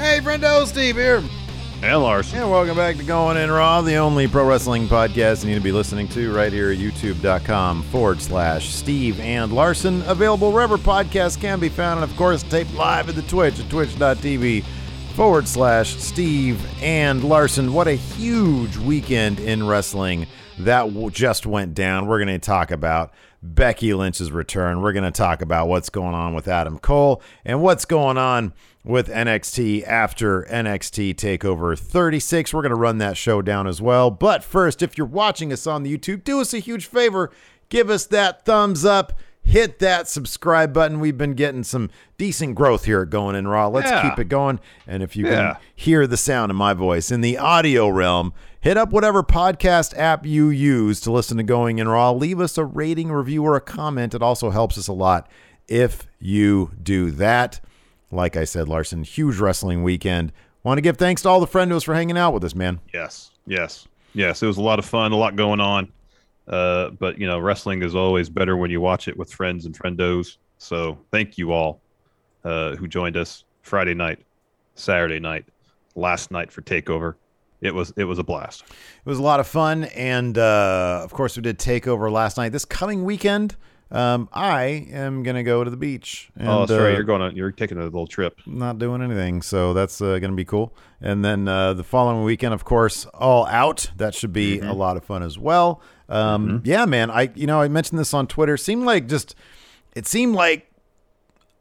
Hey, friendo, Steve here. And Larson. And welcome back to Going In Raw, the only pro wrestling podcast you need to be listening to right here at youtube.com forward slash Steve and Larson. Available wherever podcasts can be found, and of course, taped live at the Twitch at twitch.tv forward slash Steve and Larson. What a huge weekend in wrestling that just went down. We're going to talk about Becky Lynch's return. We're going to talk about what's going on with Adam Cole and what's going on with NXT after NXT TakeOver 36. We're going to run that show down as well. But first, if you're watching us on the YouTube, do us a huge favor. Give us that thumbs up. Hit that subscribe button. We've been getting some decent growth here at Going in Raw. Let's Yeah. keep it going. And if you Yeah. can hear the sound of my voice in the audio realm, hit up whatever podcast app you use to listen to Going in Raw. Leave us a rating, review, or a comment. It also helps us a lot if you do that. Like I said, Larson, huge wrestling weekend. Want to give thanks to all the friendos for hanging out with us, man. Yes, yes, yes. It was a lot of fun, a lot going on. Uh, but you know, wrestling is always better when you watch it with friends and friendos. So thank you all uh, who joined us Friday night, Saturday night, last night for Takeover. It was it was a blast. It was a lot of fun, and uh, of course, we did Takeover last night. This coming weekend, um, I am gonna go to the beach. And, oh, sorry, uh, you're going on. You're taking a little trip. not doing anything, so that's uh, gonna be cool. And then uh, the following weekend, of course, all out. That should be Mm-hmm. a lot of fun as well. Um, Yeah, man. I you know I mentioned this on Twitter. Seemed like just it seemed like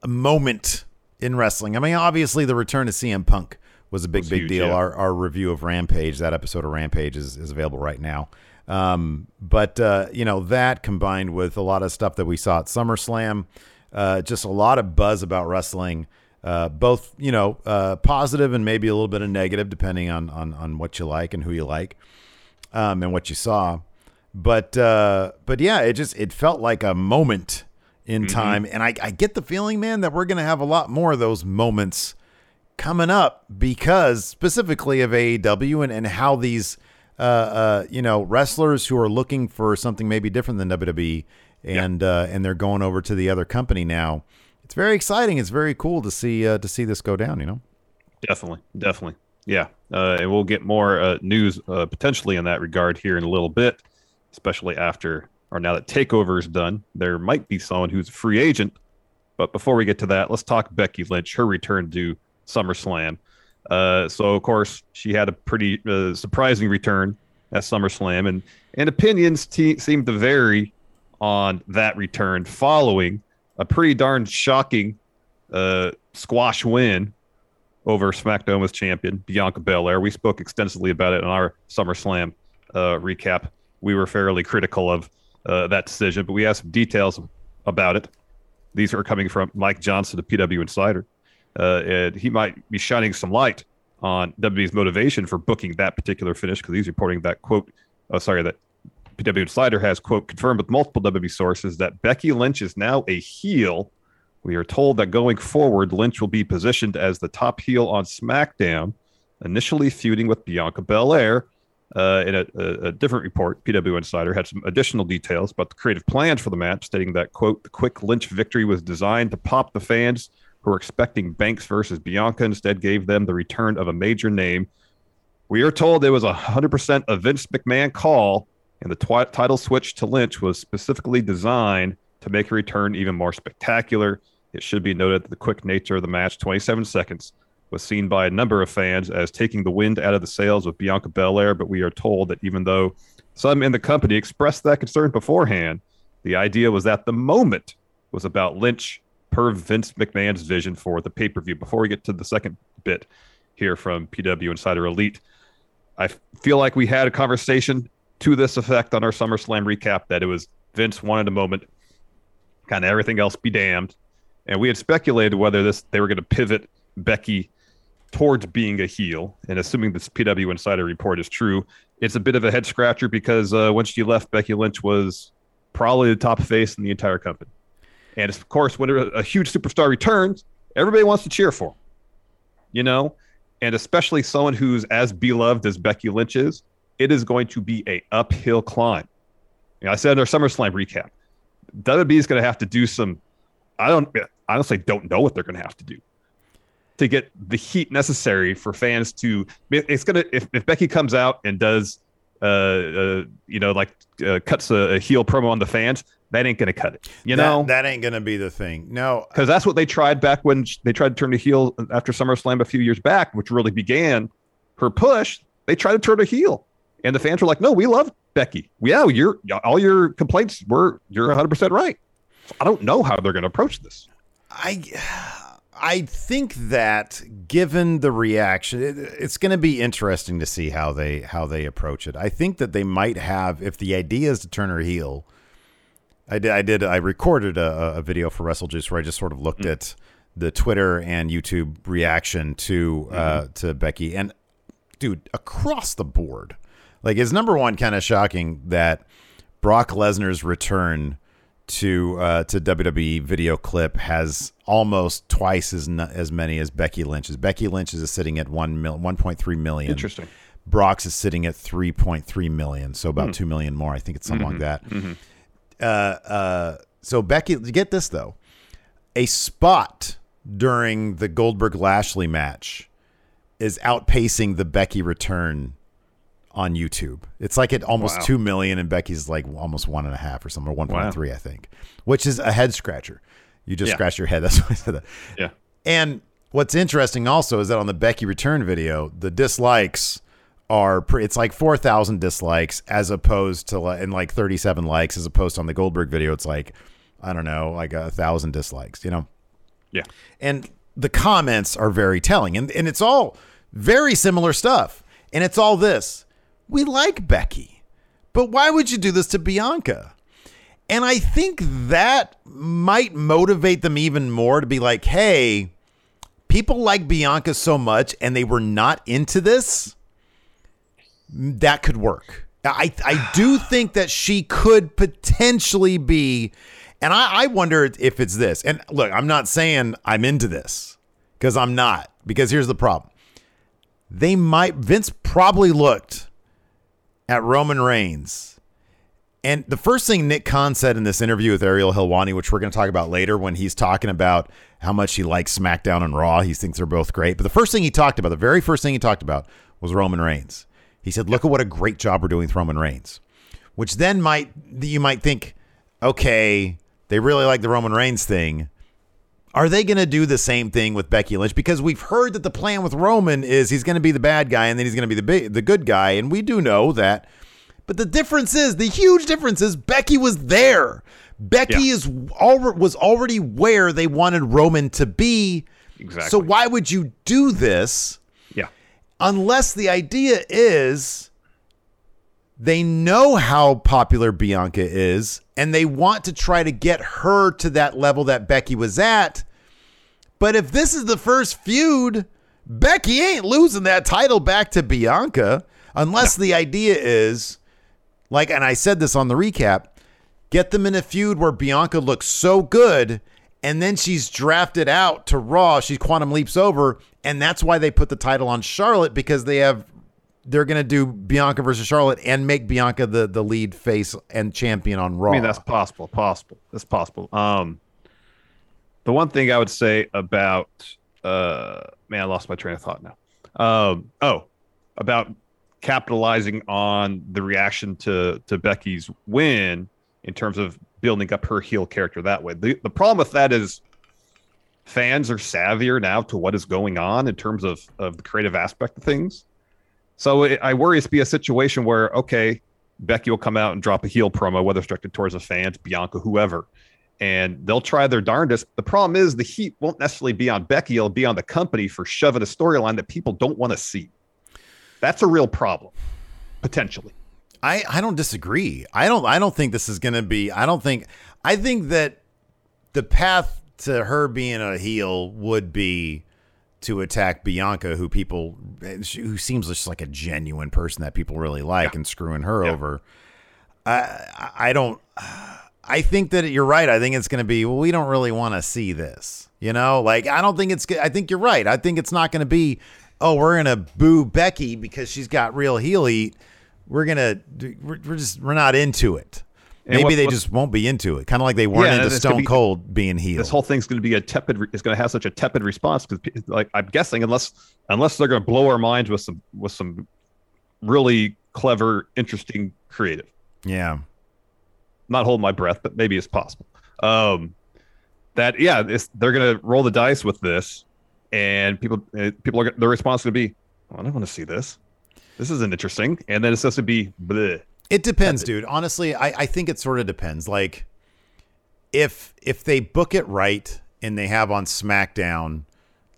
a moment in wrestling. I mean, obviously the return to CM Punk was a big, Was big huge, deal. yeah. Our our review of Rampage, that episode of Rampage is, is available right now. Um, but uh, you know that combined with a lot of stuff that we saw at SummerSlam, uh, just a lot of buzz about wrestling. Uh, both you know uh, positive and maybe a little bit of negative, depending on on on what you like and who you like, um, and what you saw. But uh, but yeah, it just it felt like a moment in time, and I, I get the feeling, man, that we're gonna have a lot more of those moments coming up because specifically of AEW and, and how these uh, uh, you know wrestlers who are looking for something maybe different than WWE and uh, and they're going over to the other company now. It's very exciting. It's very cool to see uh, to see this go down. You know. Definitely, definitely, yeah. Uh, and we'll get more uh, news uh, potentially in that regard here in a little bit, especially after or now that Takeover is done, there might be someone who's a free agent. But before we get to that, let's talk Becky Lynch, her return to SummerSlam. Uh, so, of course, she had a pretty uh, surprising return at SummerSlam, and and opinions te- seem to vary on that return following a pretty darn shocking uh, squash win over SmackDown with champion Bianca Belair. We spoke extensively about it in our SummerSlam uh, recap. We were fairly critical of uh, that decision, but we have some details about it. These are coming from Mike Johnson, the PW Insider. Uh, and he might be shining some light on WWE's motivation for booking that particular finish because he's reporting that quote. Oh, sorry, that PW Insider has quote confirmed with multiple WWE sources that Becky Lynch is now a heel. We are told that going forward, Lynch will be positioned as the top heel on SmackDown, initially feuding with Bianca Belair. Uh, in a, a, a, different report, PW Insider had some additional details about the creative plans for the match, stating that, quote, the quick Lynch victory was designed to pop the fans were expecting Banks versus Bianca, instead gave them the return of a major name. We are told it was 100% a Vince McMahon call, and the twi- title switch to Lynch was specifically designed to make a return even more spectacular. It should be noted that the quick nature of the match, 27 seconds, was seen by a number of fans as taking the wind out of the sails of Bianca Belair, but we are told that even though some in the company expressed that concern beforehand, the idea was that the moment was about Lynch per Vince McMahon's vision for the pay per view. Before we get to the second bit here from PW Insider Elite, I feel like we had a conversation to this effect on our SummerSlam recap that it was Vince wanted a moment, kind of everything else be damned. And we had speculated whether this they were going to pivot Becky towards being a heel. And assuming this PW Insider report is true, it's a bit of a head scratcher because uh, she left, Becky Lynch was probably the top face in the entire company. And of course, when a huge superstar returns, everybody wants to cheer for him, you know, and especially someone who's as beloved as Becky Lynch is, it is going to be a uphill climb. You know, I said in our SummerSlam recap, WWE is going to have to do some. I don't I honestly don't know what they're going to have to do to get the heat necessary for fans to it's gonna if, if becky comes out and does uh, uh you know like uh, cuts a, a, heel promo on the fans that ain't gonna cut it you that, know? that ain't gonna be the thing. No because that's what they tried back when they tried to turn the heel after SummerSlam a few years back which really began her push they tried to turn a heel. And the fans were like no we love becky. Yeah you're all your complaints were you're 100% right. I don't know how they're gonna approach this. I I think that given the reaction, it, it's going to be interesting to see how they how they approach it. I think that they might have, if the idea is to turn her heel. I did. I did. I recorded a, a video for WrestleJuice where I just sort of looked mm-hmm. at the Twitter and YouTube reaction to uh, mm-hmm. uh, to Becky, and dude, across the board, like it's number one kind of shocking that Brock Lesnar's return to uh, to WWE video clip has almost twice as as many as Becky Lynch's. Becky Lynch is sitting at one mil, 1.3 million. Interesting. Brock's is sitting at 3.3 million, so about mm. 2 million more. I think it's something mm-hmm. like that. Uh, uh, so Becky, get this though. A spot during the Goldberg Lashley match is outpacing the Becky return on YouTube. It's like at almost wow. two million, and Becky's like almost one and a half or something, or one point three, wow. I think, which is a head scratcher. You just yeah. scratch your head. That's why I said that. Yeah. And what's interesting also is that on the Becky return video, the dislikes are pre- it's like four thousand dislikes as opposed to like and like thirty seven likes as opposed to on the Goldberg video. It's like I don't know, like a thousand dislikes. You know. Yeah. And the comments are very telling, and and it's all very similar stuff. And it's all this we like Becky, but why would you do this to Bianca? And I think that might motivate them even more to be like, hey, people like Bianca so much and they were not into this. That could work. I, I do think that she could potentially be, and I, I wonder if it's this. And look, I'm not saying I'm into this because I'm not, because here's the problem. They might, Vince probably looked at Roman Reigns. And the first thing Nick Khan said in this interview with Ariel Helwani, which we're going to talk about later when he's talking about how much he likes SmackDown and Raw, he thinks they're both great. But the first thing he talked about, the very first thing he talked about was Roman Reigns. He said, Look at what a great job we're doing with Roman Reigns. which then might you might think, okay, they really like the Roman Reigns thing. Are they going to do the same thing with Becky Lynch? Because we've heard that the plan with Roman is he's going to be the bad guy and then he's going to be the the good guy, and we do know that. But the difference is the huge difference is Becky was there. Becky Yeah. is al- was already where they wanted Roman to be. Exactly. So why would you do this. Unless the idea is they know how popular Bianca is and they want to try to get her to that level that Becky was at. But if this is the first feud, Becky ain't losing that title back to Bianca unless the idea is like and I said this on the recap, get them in a feud where Bianca looks so good and then she's drafted out to Raw, she quantum leaps over and that's why they put the title on Charlotte because they have they're going to do Bianca versus Charlotte and make Bianca the the lead face and champion on Raw. I mean, that's possible. Possible. That's possible. Um, the one thing I would say about, uh, man, I lost my train of thought now. Um, oh, about capitalizing on the reaction to to Becky's win in terms of building up her heel character that way. The the problem with that is fans are savvier now to what is going on in terms of of the creative aspect of things. So it, I worry it's be a situation where okay, Becky will come out and drop a heel promo, whether it's directed towards the fans, Bianca, whoever, and they'll try their darndest. The problem is the heat won't necessarily be on Becky; it'll be on the company for shoving a storyline that people don't want to see. That's a real problem, potentially. I, I don't disagree. I don't I don't think this is going to be I don't think I think that the path to her being a heel would be to attack Bianca who people who seems just like a genuine person that people really like and screwing her Yeah. over. I I- don't I think that you're right. I think it's going to be well we don't really want to see this. You know? Like I don't think it's I think you're right. I think it's not going to be oh we're going to boo Becky because she's got real heel heat we're gonna we're, we're just we're not into it. And Maybe what- they just won't be into it. Kind of like they weren't Yeah, into and it's gonna Stone be- Cold being healed. This whole thing's going to be a tepid. It's going to have such a tepid response because, like, I'm guessing unless unless they're going to blow our minds with some with some really clever, interesting, creative. yeah, not holding my breath, but maybe it's possible. Um, that yeah, it's, they're gonna roll the dice with this, and people uh, people are their response is gonna be, "Oh, I don't want to see this. This isn't interesting, and then it's supposed to be bleh. It depends, dude. Honestly, I I think it sort of depends. Like if if they book it right and they have on SmackDown.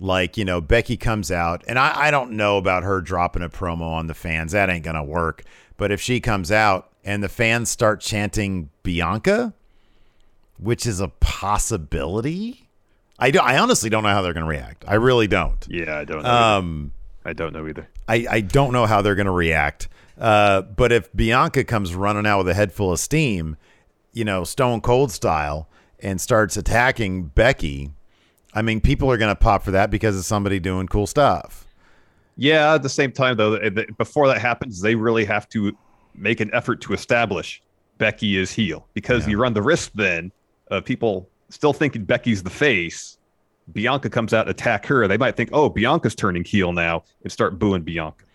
Like, you know, Becky comes out, and I, I don't know about her dropping a promo on the fans. That ain't going to work. But if she comes out and the fans start chanting Bianca, which is a possibility, I, do, I honestly don't know how they're going to react. I really don't. Yeah, I don't know. either. Um, I don't know either. I, I don't know how they're going to react. Uh, but if Bianca comes running out with a head full of steam, you know, Stone Cold style, and starts attacking Becky, I mean, people are going to pop for that because it's somebody doing cool stuff. Yeah, at the same time though, th- th- before that happens, they really have to make an effort to establish Becky is heel because you run the risk then of people still thinking Becky's the face. Bianca comes out and attack her. They might think, oh, Bianca's turning heel now and start booing Bianca.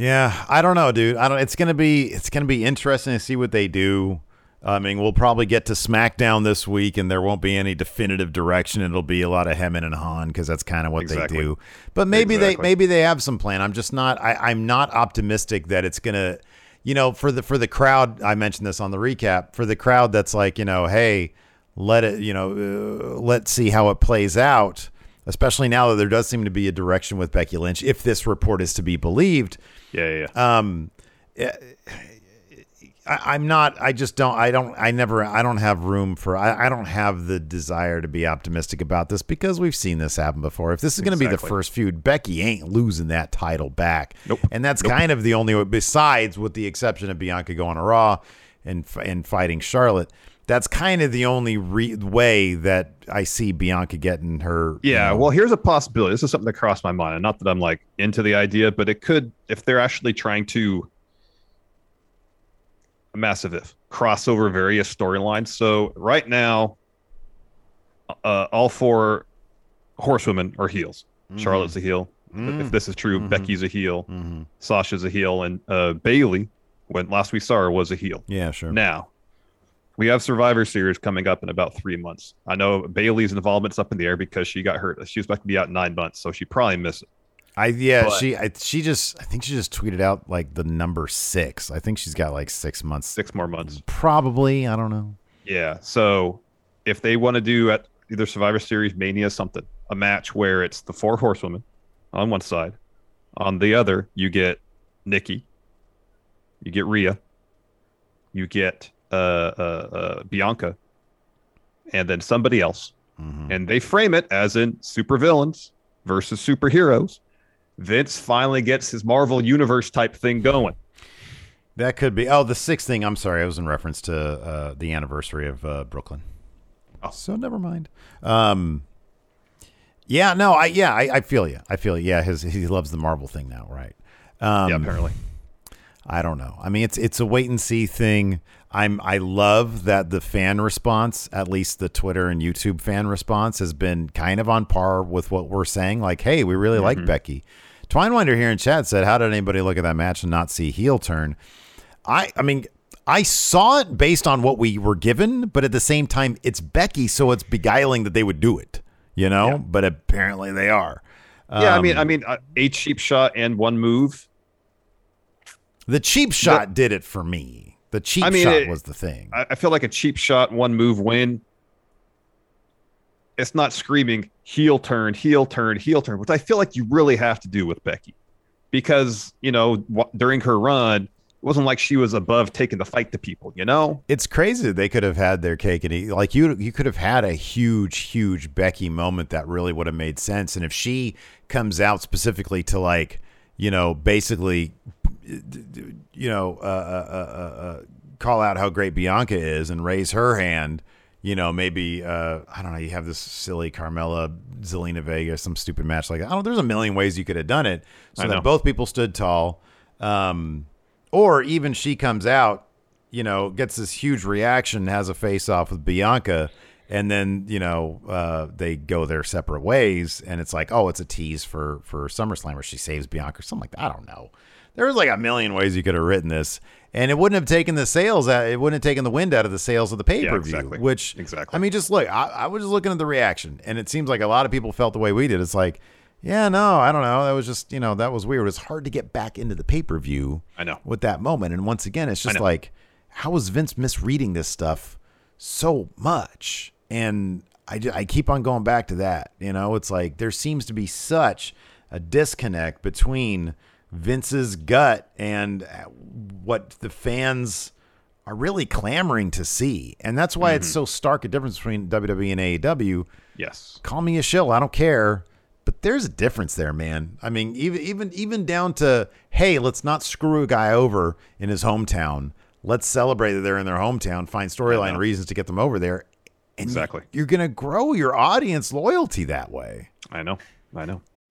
Yeah, I don't know, dude. I don't. It's gonna be it's gonna be interesting to see what they do. I mean, we'll probably get to SmackDown this week, and there won't be any definitive direction. It'll be a lot of Heyman and Han because that's kind of what Exactly. they do. But maybe they maybe they have some plan. I'm just not. I, I'm not optimistic that it's gonna. You know, for the for the crowd, I mentioned this on the recap. For the crowd, that's like, you know, hey, let it. You know, uh, let's see how it plays out. Especially now that there does seem to be a direction with Becky Lynch, if this report is to be believed. Yeah, yeah. Um, I, I'm not. I just don't. I don't. I never. I don't have room for. I, I don't have the desire to be optimistic about this because we've seen this happen before. If this is going to be the first feud, Becky ain't losing that title back. Nope. And that's Nope. kind of the only. Besides, with the exception of Bianca going to Raw and and fighting Charlotte. That's kind of the only re- way that I see Bianca getting her. you Yeah, know- well, here's a possibility. This is something that crossed my mind. And not that I'm like into the idea, but it could, if they're actually trying to, a massive if, cross over various storylines. So right now, uh, all four horsewomen are heels. Charlotte's a heel. If this is true, Becky's a heel. Mhm. Sasha's a heel, and uh, Bayley, when last we saw her was a heel. Yeah, sure. Now, we have Survivor Series coming up in about three months. I know Bayley's involvement's up in the air because she got hurt. She was about to be out nine months, so she probably missed it. I yeah, But- she I, she just I think she just tweeted out like the number six. I think she's got like six months. Six more months. Probably. I don't know. Yeah. So if they want to do at either Survivor Series, Mania, something, a match where it's the four horsewomen on one side, on the other, you get Nikki, you get Rhea, you get uh, uh, uh, Bianca, and then somebody else. Mhm. And they frame it as in supervillains versus superheroes. Vince finally gets his Marvel Universe type thing going. That could be. Oh, the sixth thing. I'm sorry. I was in reference to uh, the anniversary of uh, Brooklyn. Oh. So never mind. Um, yeah, no, I yeah, I, I feel you. I feel you. Yeah, his he loves the Marvel thing now, right? Um, yeah, apparently. I don't know. I mean, it's it's a wait and see thing. I'm I love that the fan response, at least the Twitter and YouTube fan response, has been kind of on par with what we're saying. Like, hey, we really like Becky. Twinewinder here in chat said, "How did anybody look at that match and not see heel turn?" I I mean, I saw it based on what we were given, but at the same time, it's Becky, so it's beguiling that they would do it. You know, Yeah. but apparently they are. yeah, I mean, Um, I mean, uh, a cheap shot and one move. the cheap shot did it for me. The cheap I mean, shot it- was the thing. I, I feel like a cheap shot, one move win. It's not screaming heel turn, heel turn, heel turn, which I feel like you really have to do with Becky, because you know w- during her run, it wasn't like she was above taking the fight to people. You know, it's crazy they could have had their cake and eat. Like you, you could have had a huge, huge Becky moment that really would have made sense. And if she comes out specifically to like, you know, basically, you know, uh, uh, uh, uh, call out how great Bianca is and raise her hand. You know, maybe uh, I don't know. You have this silly Carmella, Zelina Vega, some stupid match like that. I don't. There's a million ways you could have done it so that both people stood tall. Um, or even she comes out, you know, gets this huge reaction, has a face off with Bianca, and then you know uh, they go their separate ways, and it's like, oh, it's a tease for for SummerSlam where she saves Bianca or something like that. I don't know. There was like a million ways you could have written this, and it wouldn't have taken the sails. Out, it wouldn't have taken the wind out of the sails of the pay per view. exactly. Which Exactly. I mean, just look. I, I was just looking at the reaction, and it seems like a lot of people felt the way we did. It's like. Yeah, no, I don't know. That was just, you know, that was weird. It's hard to get back into the pay per view I know. with that moment. And once again, it's just like, how is Vince misreading this stuff so much? And I, I keep on going back to that. You know, it's like there seems to be such a disconnect between Vince's gut and what the fans are really clamoring to see. And that's why it's mm-hmm. so stark a difference between WWE and AEW Yes. call me a shill. I don't care. But there's a difference there, man. I mean, even even even down to hey, let's not screw a guy over in his hometown. Let's celebrate that they're in their hometown. Find storyline reasons to get them over there. And Exactly. You're gonna grow your audience loyalty that way. I know. I know.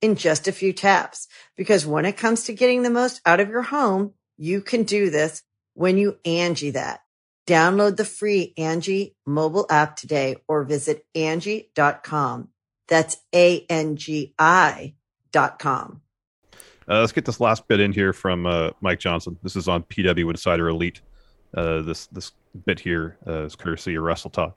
in just a few taps. Because when it comes to getting the most out of your home, you can do this when you Angie that. Download the free Angie mobile app today or visit Angie.com. That's A-N-G-I dot com. Uh, let's get this last bit in here from uh, Mike Johnson. This is on PW Insider Elite. Uh, this this bit here uh, is courtesy of Wrestle Talk.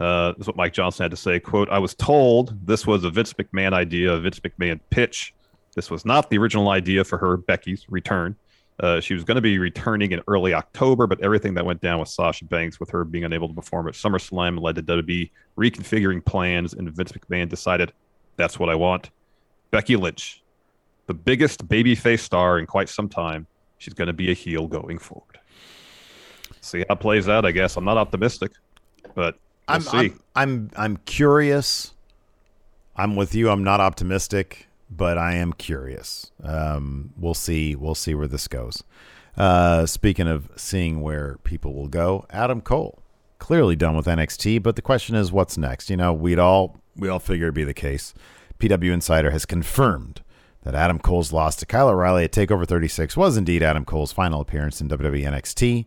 Uh, this is what Mike Johnson had to say. "Quote: I was told this was a Vince McMahon idea, a Vince McMahon pitch. This was not the original idea for her Becky's return. Uh, she was going to be returning in early October, but everything that went down with Sasha Banks, with her being unable to perform at SummerSlam, led to WWE reconfiguring plans, and Vince McMahon decided that's what I want. Becky Lynch, the biggest babyface star in quite some time, she's going to be a heel going forward. See how it plays out. I guess I'm not optimistic, but I'm, see. I'm I'm I'm curious. I'm with you. I'm not optimistic, but I am curious. Um, we'll see. We'll see where this goes. Uh, speaking of seeing where people will go, Adam Cole clearly done with NXT, but the question is, what's next? You know, we'd all we all figured it'd be the case. PW Insider has confirmed that Adam Cole's loss to Kyle O'Reilly at Takeover 36 was indeed Adam Cole's final appearance in WWE NXT.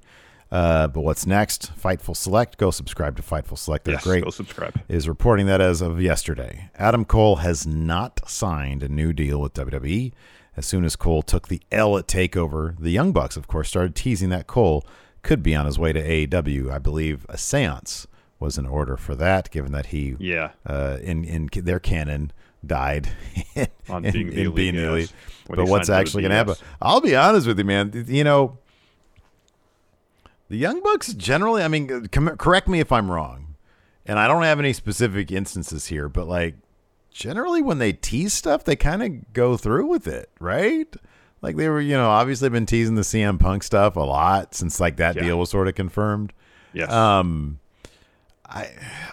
Uh, but what's next? Fightful Select. Go subscribe to Fightful Select. They're yes, great go subscribe. is reporting that as of yesterday, Adam Cole has not signed a new deal with WWE. As soon as Cole took the L at TakeOver, the Young Bucks, of course, started teasing that Cole could be on his way to AEW. I believe a seance was in order for that, given that he, Yeah. uh, in in their canon, died in, On in- being the in elite, being the elite. But what's actually going to happen? I'll be honest with you, man. You know, the Young Bucks generally, I mean, com- correct me if I'm wrong, and I don't have any specific instances here, but like generally when they tease stuff, they kind of go through with it, right? Like they were, you know, obviously been teasing the CM Punk stuff a lot since like that Yeah. deal was sort of confirmed. Yes. Um, I,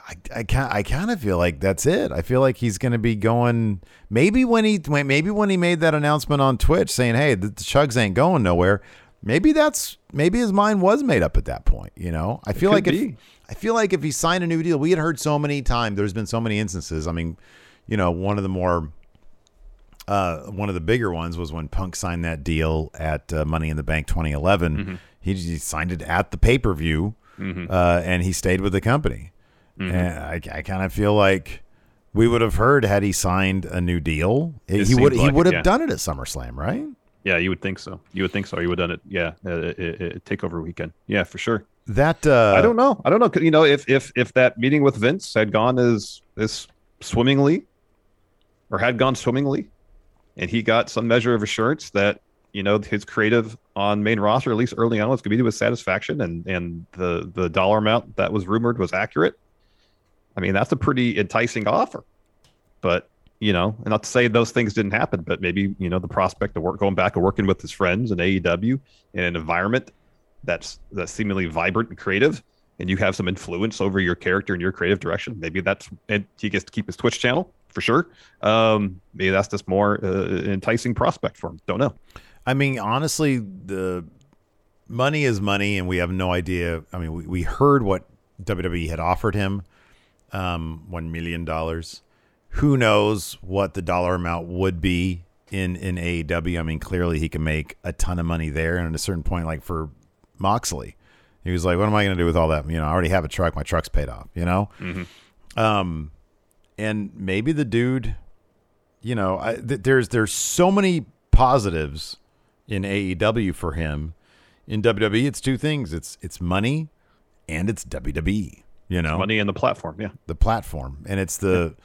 I, I kind, I kind of feel like that's it. I feel like he's going to be going. Maybe when he, maybe when he made that announcement on Twitch saying, "Hey, the, the Chugs ain't going nowhere." Maybe that's maybe his mind was made up at that point. You know, I feel like if be. I feel like if he signed a new deal, we had heard so many times. There's been so many instances. I mean, you know, one of the more uh, one of the bigger ones was when Punk signed that deal at uh, Money in the Bank 2011. Mm-hmm. He, he signed it at the pay per view, uh, and he stayed with the company. Mm-hmm. And I, I kind of feel like we would have heard had he signed a new deal, It he would seems he would have yeah. done it at SummerSlam, right? Yeah, you would think so. You would think so. You would have done it. Yeah. Uh, uh, uh, takeover weekend. Yeah, for sure. That uh, I don't know. I don't know. You know, if if if that meeting with Vince had gone as as swimmingly, or had gone swimmingly, and he got some measure of assurance that you know his creative on main roster, at least early on, was going to be to his satisfaction, and and the the dollar amount that was rumored was accurate. I mean, that's a pretty enticing offer. But you know, and not to say those things didn't happen, but maybe you know the prospect of work going back and working with his friends in AEW in an environment that's that's seemingly vibrant and creative, and you have some influence over your character and your creative direction. Maybe that's and he gets to keep his Twitch channel for sure. Um, maybe that's just more uh, enticing prospect for him. Don't know. I mean, honestly, the money is money, and we have no idea. I mean, we, we heard what WWE had offered him, um, one million dollars. Who knows what the dollar amount would be in in AEW? I mean, clearly he can make a ton of money there, and at a certain point, like for Moxley, he was like, "What am I going to do with all that? You know, I already have a truck. My truck's paid off. You know." Um, and maybe the dude, you know, I, th- there's there's so many positives in AEW for him. In WWE, it's two things: it's it's money, and it's WWE. You know, Money and the platform. Yeah. the platform, and it's the,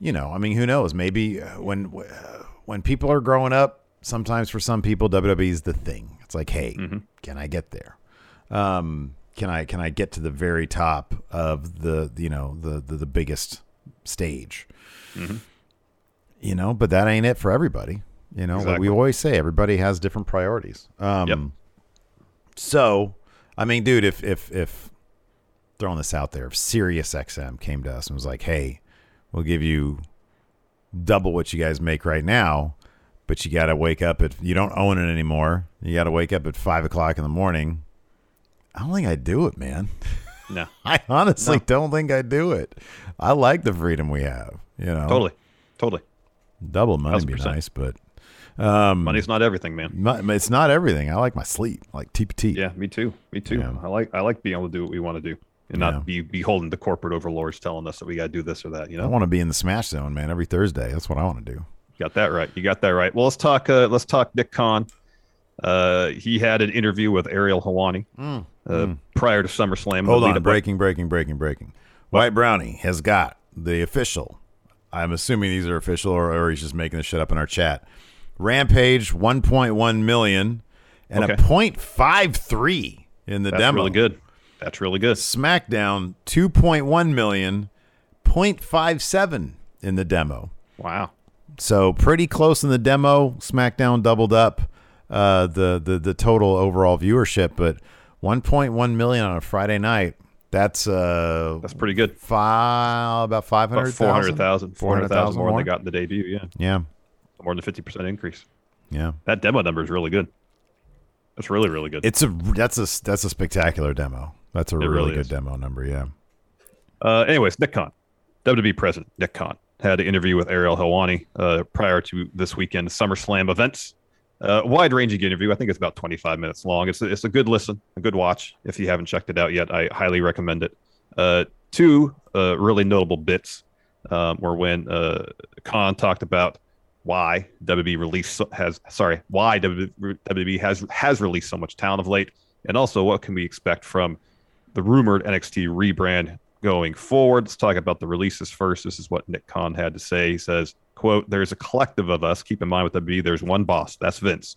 you know, I mean, who knows? Maybe uh, when uh, when people are growing up, sometimes for some people, WWE is the thing. It's like, hey, can I get there? Um, can I can I get to the very top of the you know the the, the biggest stage? You know, but that ain't it for everybody. You know, like we always say, everybody has different priorities. Um, Yep. So, I mean, dude, if if if throwing this out there, if Sirius XM came to us and was like, "Hey, we'll give you double what you guys make right now, but you got to wake up at you don't own it anymore. You got to wake up at five o'clock in the morning." I don't think I'd do it, man. No. I honestly don't think I'd do it. I like the freedom we have. You know, Totally. Totally. double money would be nice, but um, Money's not everything, man. not- it's not everything. I like my sleep, I like TPT. Yeah, me too. Me too. Yeah. I like I like being able to do what we want to do and Yeah. not be beholden to corporate overlords telling us that we got to do this or that. You know, I want to be in the smash zone, man. Every Thursday, that's what I want to do. got that right. You got that right. Well, let's talk. Uh, let's talk Nick Khan. Uh, he had an interview with Ariel Helwani uh, prior to SummerSlam. Mm. Hold on, breaking, breaking, breaking, breaking. White Brownie has got the official. I'm assuming these are official, or, or he's just making this shit up in our chat. Rampage 1.1 million and Okay. a .53 in the That's demo. really good. That's really good. SmackDown 2.1 million, 0.57 in the demo. Wow. So pretty close in the demo. SmackDown doubled up uh, the the the total overall viewership, but 1.1 million on a Friday night. That's uh That's pretty good. five about 500 About 400,000. 400,000 more than they got in the debut. Yeah. Yeah. More than 50% increase. Yeah. That demo number is really good. That's really, really good. It's a that's a that's a spectacular demo. That's a really, really good is. demo number, yeah. Uh, anyways, Nick Khan, WWE president Nick Khan, had an interview with Ariel Helwani uh, prior to this weekend SummerSlam events. Uh, wide ranging interview. I think it's about 25 minutes long. It's a, it's a good listen, a good watch. If you haven't checked it out yet, I highly recommend it. Uh, two uh, really notable bits um, were when uh, Khan talked about why WWE released has sorry why WWE has has released so much talent of late, and also what can we expect from the rumored NXT rebrand going forward. Let's talk about the releases first. This is what Nick Khan had to say. He says, quote, there's a collective of us. Keep in mind with WWE, there's one boss. That's Vince,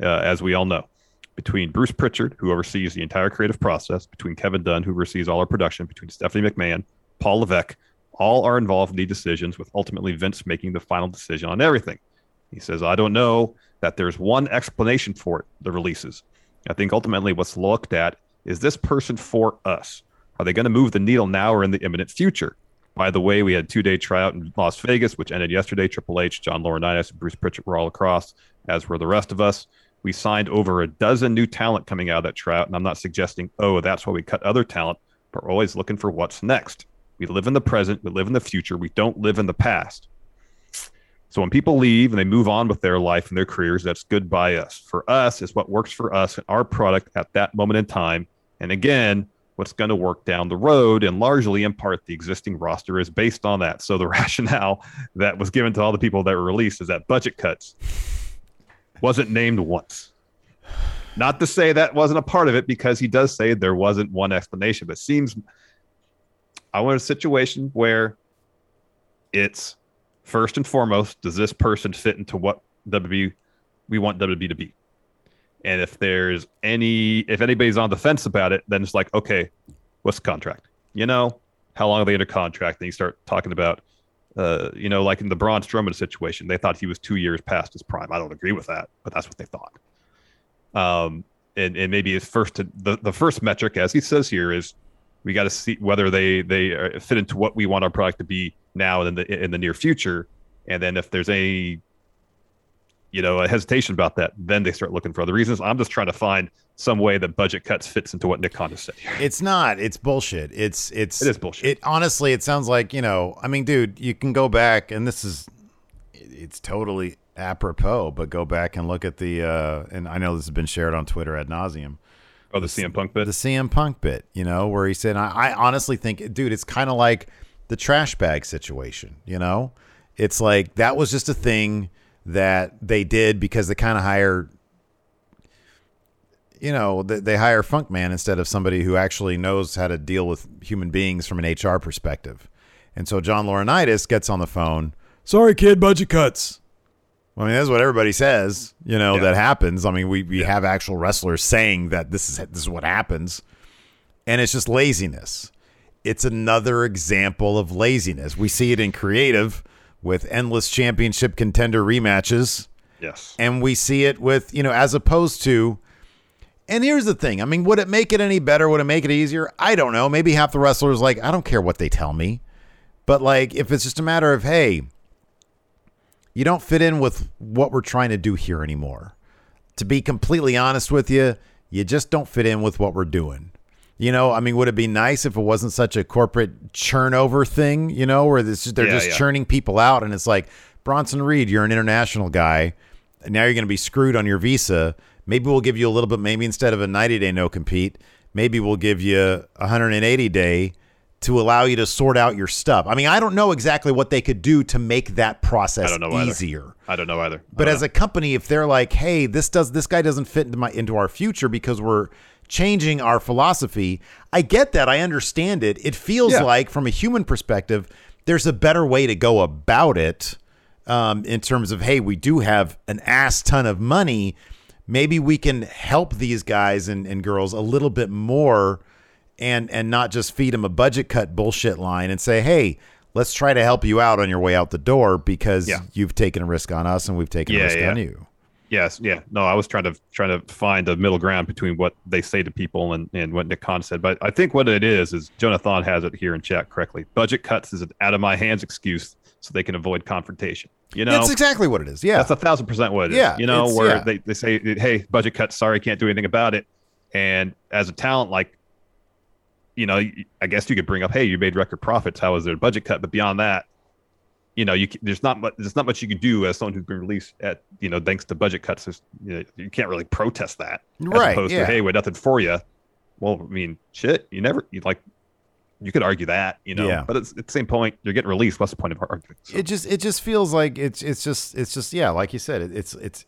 uh, as we all know. Between Bruce Pritchard, who oversees the entire creative process, between Kevin Dunn, who oversees all our production, between Stephanie McMahon, Paul Levesque, all are involved in the decisions, with ultimately Vince making the final decision on everything. He says, I don't know that there's one explanation for it, the releases. I think ultimately what's looked at is this person for us? Are they going to move the needle now or in the imminent future? By the way, we had two day tryout in Las Vegas, which ended yesterday. Triple H, John Laurinaitis, and Bruce Pritchard were all across, as were the rest of us. We signed over a dozen new talent coming out of that tryout, and I'm not suggesting, oh, that's why we cut other talent, but we're always looking for what's next. We live in the present, we live in the future, we don't live in the past. So when people leave and they move on with their life and their careers, that's good by us. For us, it's what works for us and our product at that moment in time. And again, what's going to work down the road. And largely, in part, the existing roster is based on that. So the rationale that was given to all the people that were released is that budget cuts wasn't named once. Not to say that wasn't a part of it, because he does say there wasn't one explanation. But seems I want a situation where it's first and foremost, does this person fit into what WWE we want WWE to be? And if there's any, if anybody's on the fence about it, then it's like, okay, what's the contract? You know, how long are they under contract? Then you start talking about, uh, you know, like in the Braun Strowman situation, they thought he was two years past his prime. I don't agree with that, but that's what they thought. Um, and, and maybe his first to the, the first metric, as he says here, is we got to see whether they they fit into what we want our product to be now and in the in the near future. And then if there's any you know, a hesitation about that, then they start looking for other reasons. I'm just trying to find some way that budget cuts fits into what Nick has said here. It's not. It's bullshit. It's it's It is bullshit. It honestly, it sounds like you know. I mean, dude, you can go back, and this is it's totally apropos. But go back and look at the. uh And I know this has been shared on Twitter ad nauseum. Oh, the CM Punk bit. The CM Punk bit, you know, where he said, I, I honestly think, dude, it's kind of like the trash bag situation, you know? It's like that was just a thing that they did because they kind of hire you know, they, they hire Funk Man instead of somebody who actually knows how to deal with human beings from an HR perspective. And so John Laurinaitis gets on the phone. Sorry, kid, budget cuts. I mean, that's what everybody says, you know, Yeah. that happens. I mean, we, we have actual wrestlers saying that this is this is what happens. And it's just laziness. It's another example of laziness. We see it in creative with endless championship contender rematches, yes. and we see it with, you know, as opposed to and here's the thing. I mean, would it make it any better? Would it make it easier? I don't know. Maybe half the wrestlers like, I don't care what they tell me. But like if it's just a matter of, hey, you don't fit in with what we're trying to do here anymore. To be completely honest with you, you just don't fit in with what we're doing. You know, I mean, would it be nice if it wasn't such a corporate churn over thing, you know, where this, they're Yeah, just yeah. churning people out and it's like, Bronson Reed, you're an international guy. and Now you're going to be screwed on your visa. Maybe we'll give you a little bit, maybe instead of a 90 day no compete, maybe we'll give you a 180 day to allow you to sort out your stuff. I mean, I don't know exactly what they could do to make that process I don't know either. easier. I don't know either. But as a company, if they're like, "Hey, this does this guy doesn't fit into my into our future because we're changing our philosophy," I get that. I understand it. It feels Yeah. like, from a human perspective, there's a better way to go about it. Um, in terms of, hey, we do have an ass ton of money. maybe we can help these guys and, and girls a little bit more and and not just feed them a budget cut bullshit line and say, hey, let's try to help you out on your way out the door because Yeah. you've taken a risk on us and we've taken a risk yeah. on you. Yes, yeah. No, I was trying to trying to find a middle ground between what they say to people and, and what Nick Khan said. But I think what it is is Jonathan has it here in chat correctly. Budget cuts is an out of my hands excuse so they can avoid confrontation. You know, That's exactly what it is. Yeah. That's a thousand percent what it is. Yeah, You know, where yeah. they, they say, hey, budget cuts, sorry, can't do anything about it. And as a talent, like, you know, I guess you could bring up, hey, you made record profits. How was their budget cut? But beyond that, you know, you there's not much there's not much you can do as someone who's been released at you know thanks to budget cuts. You, know, you can't really protest that, as Right, opposed yeah. to hey, we're nothing for you. Well, I mean, shit, you never you like you could argue that, you know, Yeah. but it's, at the same point, you're getting released. What's the point of arguing? So, it just it just feels like it's it's just it's just yeah, like you said, it, it's it's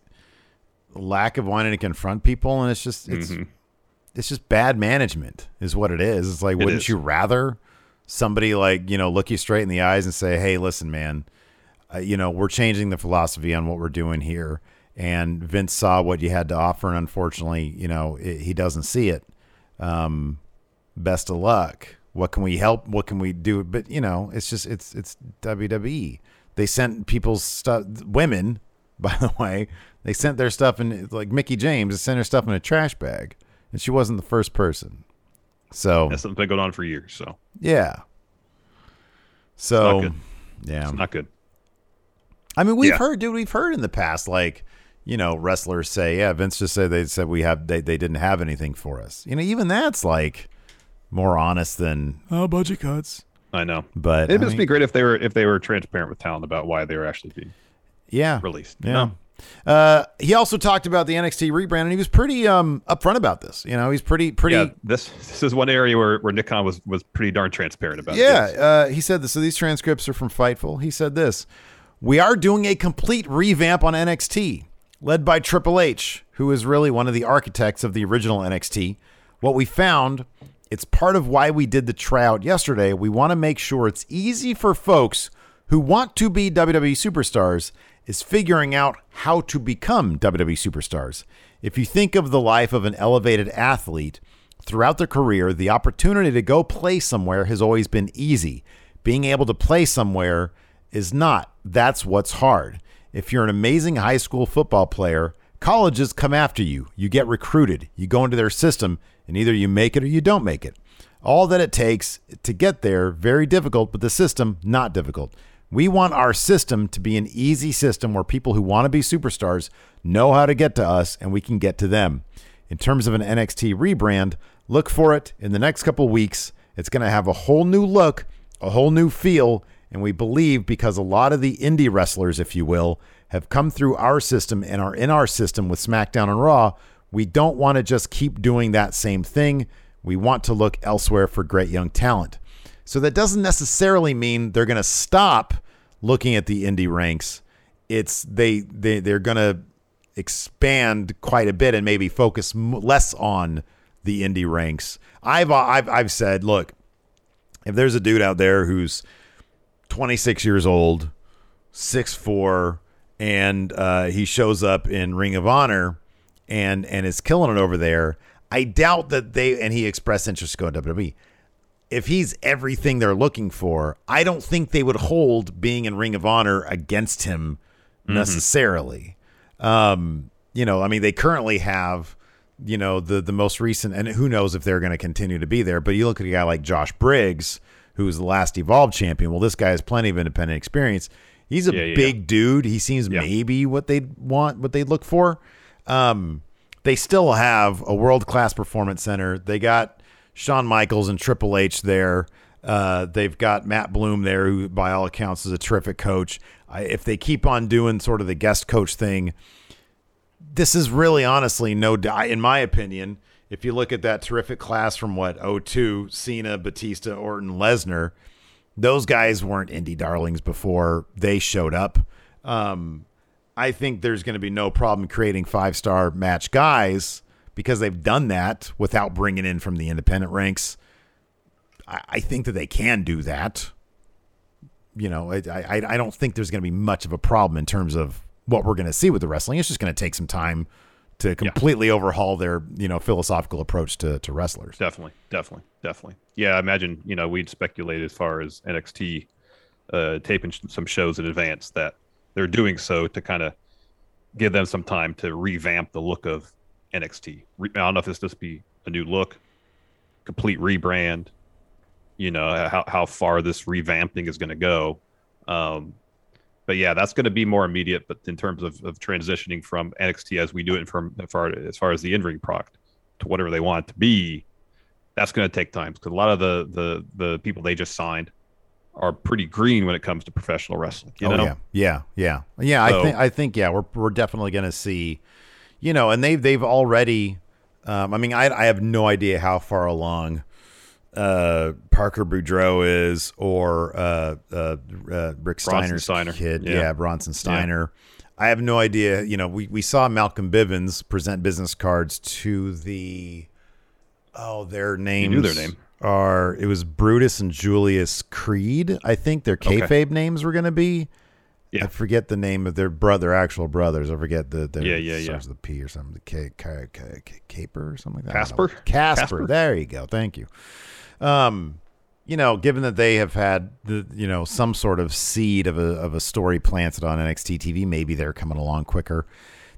lack of wanting to confront people, and it's just it's Mhm. it's just bad management is what it is. It's like, It wouldn't is. you rather somebody like you know look you straight in the eyes and say, hey, listen, man, uh, you know we're changing the philosophy on what we're doing here, and Vince saw what you had to offer, and unfortunately, you know it, he doesn't see it. Um, best of luck. What can we help? What can we do? But you know, it's just it's it's WWE. They sent people's stuff, women, by the way. They sent their stuff in like Mickie James sent her stuff in a trash bag, and she wasn't the first person. So that's something been going on for years. So yeah. So good. yeah, it's not good. I mean, we've Yeah. heard, dude. We've heard in the past, like you know, wrestlers say, "Yeah, Vince just said they said we have they they didn't have anything for us." You know, even that's like more honest than oh budget cuts. I know. But It'd I just mean, be great if they were if they were transparent with talent about why they were actually being yeah, released. Yeah. know? Uh, he also talked about the NXT rebrand, and he was pretty um upfront about this. You know, he's pretty pretty. Yeah, this this is one area where, where Nick Khan was was pretty darn transparent about. Yeah, uh, he said this. So these transcripts are from Fightful. He said this: "We are doing a complete revamp on NXT, led by Triple H, who is really one of the architects of the original NXT. What we found, it's part of why we did the tryout yesterday. We want to make sure it's easy for folks who want to be WWE superstars." Is figuring out how to become WWE superstars. If you think of the life of an elevated athlete, Throughout their career, the opportunity to go play somewhere has always been easy. Being able to play somewhere is not. That's what's hard. If you're an amazing high school football player, colleges come after you. You get recruited. You go into their system, and either you make it or you don't make it. All that it takes to get there, very difficult, but the system, not difficult. We want our system to be an easy system where people who want to be superstars know how to get to us and we can get to them. In terms of an NXT rebrand, look for it in the next couple weeks. It's going to have a whole new look, a whole new feel, and we believe because a lot of the indie wrestlers, if you will, have come through our system and are in our system with SmackDown and Raw, we don't want to just keep doing that same thing. We want to look elsewhere for great young talent. So that doesn't necessarily mean they're going to stop looking at the indie ranks. It's they they they're going to expand quite a bit and maybe focus m- less on the indie ranks. I've I've I've said, look, if there's a dude out there who's 26 years old, 6'4 and uh, he shows up in Ring of Honor and and is killing it over there, I doubt that they and he expressed interest to go to WWE if he's everything they're looking for, I don't think they would hold being in Ring of Honor against him necessarily. Um, you know, I mean, they currently have, you know, the the most recent, and who knows if they're going to continue to be there. But you look at a guy like Josh Briggs, who's the last Evolved champion. Well, this guy has plenty of independent experience. He's a Yeah, yeah, big dude. He seems Yeah. maybe what they want, what they look for. Um, they still have a world class performance center. They got Shawn Michaels and Triple H there. Uh, they've got Matt Bloom there, who by all accounts is a terrific coach. I, if they keep on doing sort of the guest coach thing, this is really honestly no in my opinion. If you look at that terrific class from what 02, Cena, Batista, Orton, Lesnar, those guys weren't indie darlings before they showed up. Um, I think there's going to be no problem creating five star match guys because they've done that without bringing in from the independent ranks. I, I think that they can do that. You know, I, I, I don't think there's going to be much of a problem in terms of what we're going to see with the wrestling. It's just going to take some time to completely overhaul their you know philosophical approach to to wrestlers. Definitely, definitely, definitely. Yeah, I imagine you know we'd speculate as far as NXT uh, taping some shows in advance that they're doing so to kind of give them some time to revamp the look of NXT. I don't know if this just be a new look, complete rebrand. You know how how far this revamping is going to go. Um, but yeah, that's going to be more immediate. But in terms of, of transitioning from NXT as we do it from as far, as far as the in-ring product to whatever they want it to be, that's going to take time because a lot of the the the people they just signed are pretty green when it comes to professional wrestling. You oh, know? yeah, yeah, yeah, yeah. So, I think I think yeah, we're we're definitely going to see, you know, and they've they've already. Um, I mean, I I have no idea how far along uh, Parker Boudreaux is, or uh, uh, uh Rick Steiner's Steiner. kid. Yeah, yeah Bronson Steiner. Yeah. I have no idea. You know, we, we saw Malcolm Bivens present business cards to the oh, their names. You knew their name. Are it was Brutus and Julius Creed? I think their kayfabe okay. names were going to be. Yeah. I forget the name of their brother, actual brothers. I forget the, the yeah yeah yeah the P or something, the K, K, K, K Caper or something like that. Casper? Casper. Casper. There you go. Thank you. Um, you know, given that they have had the you know some sort of seed of a of a story planted on NXT TV, maybe they're coming along quicker.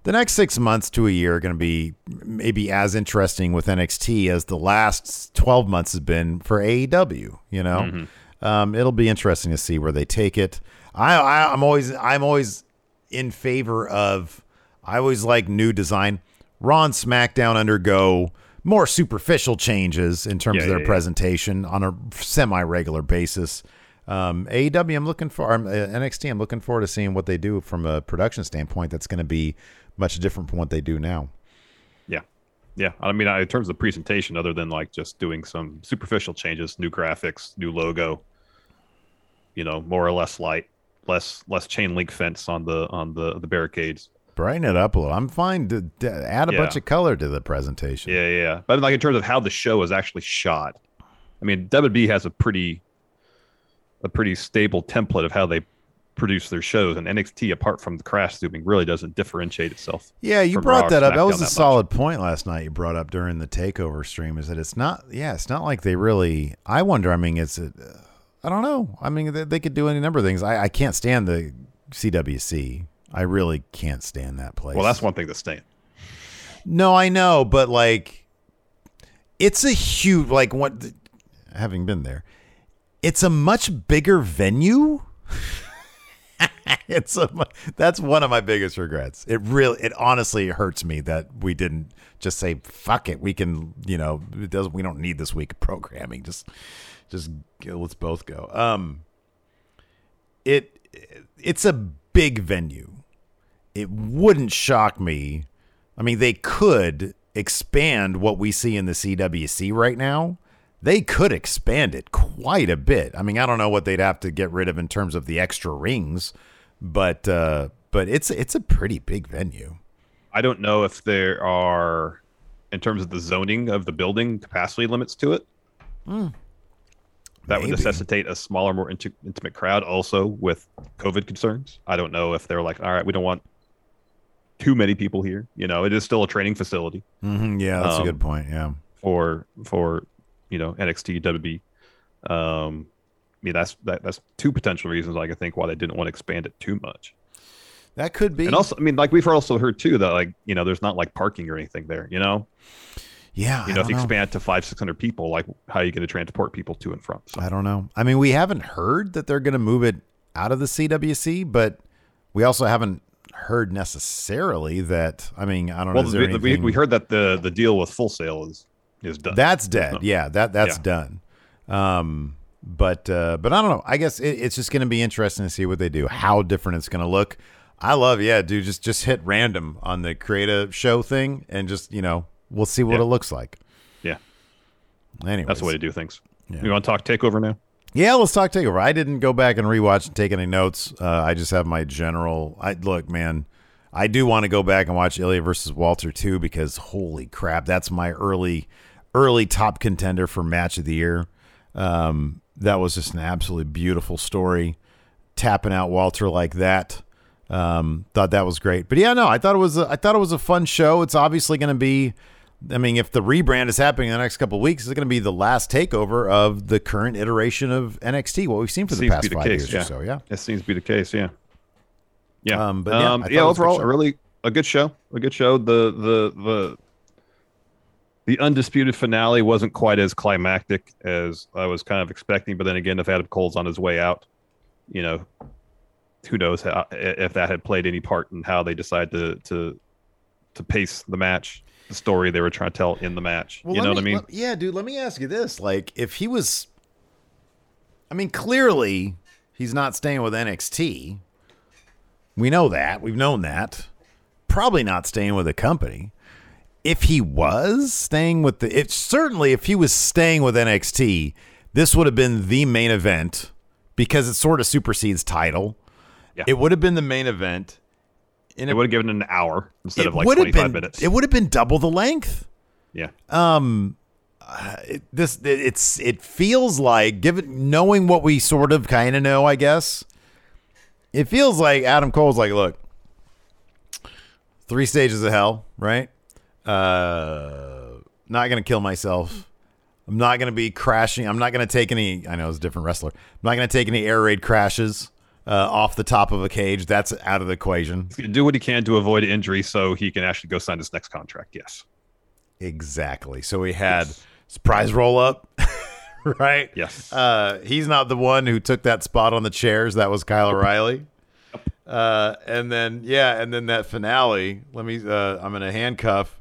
The next six months to a year are going to be maybe as interesting with NXT as the last twelve months has been for AEW. You know, mm-hmm. um, it'll be interesting to see where they take it. I, I I'm always I'm always in favor of. I always like new design. Raw and SmackDown undergo more superficial changes in terms yeah, of their yeah, presentation yeah. on a semi regular basis. Um, AEW, I'm looking for um, uh, NXT. I'm looking forward to seeing what they do from a production standpoint. That's going to be much different from what they do now. Yeah, yeah. I mean, in terms of presentation, other than like just doing some superficial changes, new graphics, new logo, you know, more or less light, less less chain link fence on the on the the barricades brighten it up a little. I'm fine to, to add a yeah. bunch of color to the presentation. Yeah, yeah. But like in terms of how the show is actually shot, I mean, WB has a pretty a pretty stable template of how they produce their shows, and NXT, apart from the crash zooming, really doesn't differentiate itself. Yeah, you brought that up. That was a solid much. point last night. You brought up during the takeover stream is that it's not. Yeah, it's not like they really. I wonder. I mean, it's. Uh, I don't know. I mean, they, they, could do any number of things. I, I can't stand the CWC. I really can't stand that place. Well, that's one thing to stand. No, I know, but like, it's a huge like what. Having been there, it's a much bigger venue. it's a that's one of my biggest regrets. It really, it honestly hurts me that we didn't just say fuck it. We can, you know, it doesn't. We don't need this week of programming. Just, just let's both go. Um, it, it's a big venue it wouldn't shock me. I mean, they could expand what we see in the CWC right now. They could expand it quite a bit. I mean, I don't know what they'd have to get rid of in terms of the extra rings, but uh, but it's it's a pretty big venue. I don't know if there are, in terms of the zoning of the building, capacity limits to it. Mm. That Maybe. would necessitate a smaller, more intimate crowd. Also, with COVID concerns, I don't know if they're like, all right, we don't want too many people here. You know, it is still a training facility. Mm-hmm. Yeah, that's um, a good point. Yeah, for for you know NXT WB. Um, I mean that's that, that's two potential reasons like I think why they didn't want to expand it too much. That could be. And also, I mean, like we've also heard too that like you know there's not like parking or anything there. You know. Yeah, you know, if you know. expand to five, six hundred people, like how are you going to transport people to and from? So. I don't know. I mean, we haven't heard that they're going to move it out of the CWC, but we also haven't heard necessarily that. I mean, I don't well, know. We, we, we, heard that the the deal with Full Sail is is done. That's dead. No. Yeah, that that's yeah. done. Um, but uh, but I don't know. I guess it, it's just going to be interesting to see what they do. How different it's going to look. I love, yeah, dude. Just just hit random on the creative show thing, and just you know, we'll see what yeah. it looks like. Yeah. Anyway, that's the way to do things. Yeah. You want to talk takeover now? Yeah, let's talk takeover. I didn't go back and rewatch and take any notes. Uh, I just have my general. I look, man. I do want to go back and watch Ilja versus Walter too because holy crap, that's my early, early top contender for match of the year. Um, that was just an absolutely beautiful story. Tapping out Walter like that, Um, thought that was great. But yeah, no, I thought it was a, I thought it was a fun show. It's obviously going to be. I mean, if the rebrand is happening in the next couple of weeks, it's going to be the last takeover of the current iteration of NXT. What we've seen for the Seems past the five case, years yeah. or so. Yeah. It seems to be the case. Yeah. Yeah. Um, but yeah, um, yeah. Overall, a really a good show. A good show. The the the the undisputed finale wasn't quite as climactic as I was kind of expecting. But then again, if Adam Cole's on his way out, you know, who knows how, if that had played any part in how they decided to to to pace the match, the story they were trying to tell in the match. you let know what I mean? let- yeah, dude. Let me ask you this: like, if he was, I mean, clearly he's not staying with NXT. We know that. We've known that. Probably not staying with the company. If he was staying with the, it certainly if he was staying with NXT, this would have been the main event because it sort of supersedes title. Yeah. It would have been the main event. And It would have given an hour instead of like twenty five been- minutes. It would have been double the length. Yeah. um uh, it, this it, it's it feels like given knowing what we sort of kind of know i guess it feels like adam cole's like look three stages of hell right? Uh not gonna kill myself. I'm not gonna be crashing. I'm not gonna take any i know it's a different wrestler. I'm not gonna take any air raid crashes uh, off the top of a cage that's out of the equation He's gonna do what he can to avoid injury so he can actually go sign his next contract. Yes. Exactly. So we had surprise roll up, right? Yes. Uh, he's not the one who took that spot on the chairs. That was Kyle O'Reilly. Uh, and then yeah, and then that finale. Let me. Uh, I'm gonna handcuff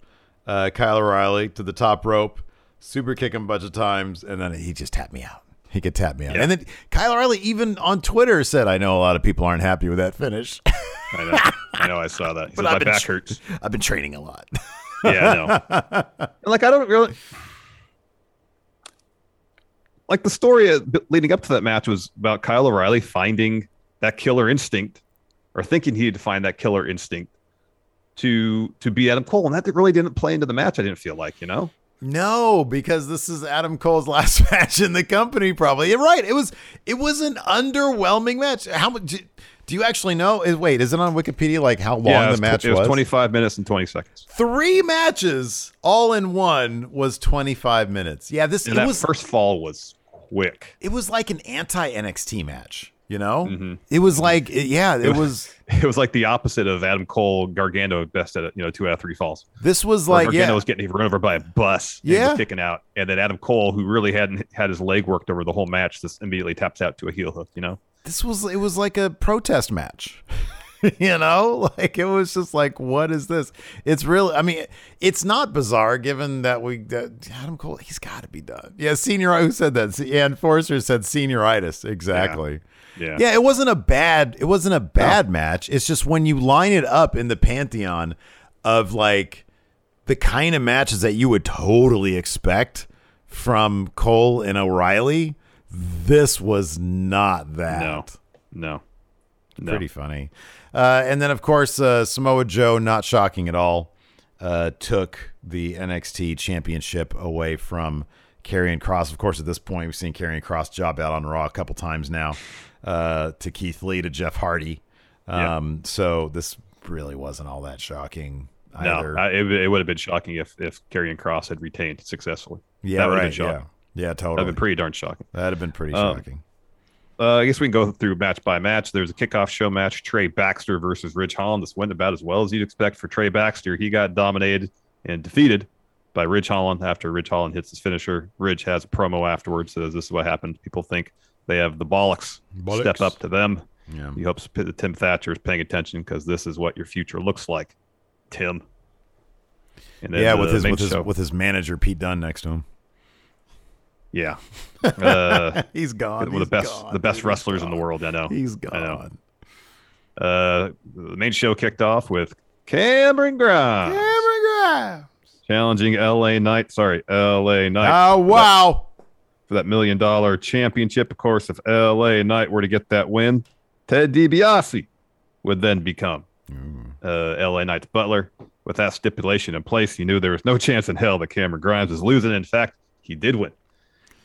uh, Kyle O'Reilly to the top rope, super kick him a bunch of times, and then he just tapped me out. He could tap me out. Yeah. And then Kyle O'Reilly even on Twitter said, "I know a lot of people aren't happy with that finish, I know. I know. I saw that. He but says, I've my been back tr- hurts. I've been training a lot." Yeah, I know. Like I don't really like the story uh, leading up to that match was about Kyle O'Reilly finding that killer instinct, or thinking he had to find that killer instinct to to be Adam Cole, and that really didn't play into the match. I didn't feel like you know. No, because this is Adam Cole's last match in the company. Probably you're right. It was it was an underwhelming match. How much do, do you actually know? Is, wait, is it on Wikipedia? Like how long yeah, the was, match it was It was? 25 minutes and 20 seconds. Three matches all in one was 25 minutes. Yeah, this And it that was first fall was quick. it was like an anti NXT match. You know, Mhm. it was like it- yeah, it was. It was like the opposite of Adam Cole Gargano best at you know two out of three falls. This was like Gargano yeah, was getting run over by a bus. Yeah. kicking out, and then Adam Cole, who really hadn't had his leg worked over the whole match, just immediately taps out to a heel hook. You know, this was it was like a protest match you know like it was just like what is this it's really i mean it's not bizarre given that we that adam cole he's got to be done yeah senior who said that yeah and forrester said senioritis exactly yeah, yeah. It wasn't a bad it wasn't a bad match. It's just when you line it up in the pantheon of like the kind of matches that you would totally expect from cole and o'reilly this was not that. No, no, no. pretty funny. Uh, and then, of course, uh, Samoa Joe, not shocking at all, uh, took the NXT Championship away from Karrion Kross. Of course, at this point, we've seen Karrion Kross job out on Raw a couple times now uh, to Keith Lee to Jeff Hardy. Yeah. Um, So this really wasn't all that shocking either. No, I, it, it would have been shocking if if Karrion Kross had retained successfully. yeah, right. Yeah, yeah, That'd totally. have been pretty darn shocking. That'd have been pretty Um, shocking. Uh, I guess we can go through match by match. There's a kickoff show match: Trey Baxter versus Ridge Holland. This went about as well as you'd expect for Trey Baxter. He got dominated and defeated by Ridge Holland after Ridge Holland hits his finisher. Ridge has a promo afterwards. Says this is what happened. People think they have the bollocks. Bollocks. Step up to them. Yeah. He hopes Tim Thatcher is paying attention because this is what your future looks like, Tim. Yeah, with his with his with his manager Pete Dunne next to him. yeah, uh, He's gone. one of the best gone, the best. He's wrestlers in the world. I know. He's I know. gone. Uh, the main show kicked off with Cameron Grimes Cameron Grimes. challenging LA Knight. Sorry, LA Knight Oh wow! For that million dollar championship. Of course, if LA Knight were to get that win, Ted DiBiase would then become uh, LA Knight's butler. With that stipulation in place, he knew there was no chance in hell that Cameron Grimes was losing. In fact, he did win,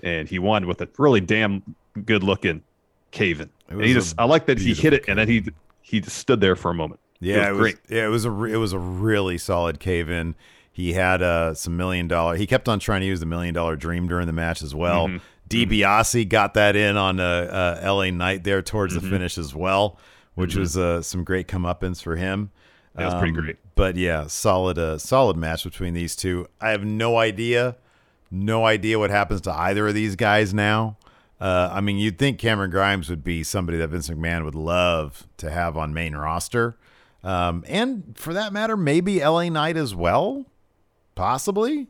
and he won with a really damn good looking cave in. It he just, I like that he hit it, beautiful and then he he just stood there for a moment. Yeah, it was great. yeah, it was a re- it was a really solid cave in. He had uh, some million dollar. He kept on trying to use the million dollar dream during the match as well. Mhm. DiBiase got that in on uh, uh, L.A. Knight there towards Mm-hmm. the finish as well, which was uh, some great comeuppance for him. That was pretty Um, great. But yeah, solid uh, solid match between these two. I have no idea, no idea what happens to either of these guys now. Uh, I mean, you'd think Cameron Grimes would be somebody that Vince McMahon would love to have on main roster, um, and for that matter, maybe LA Knight as well, possibly.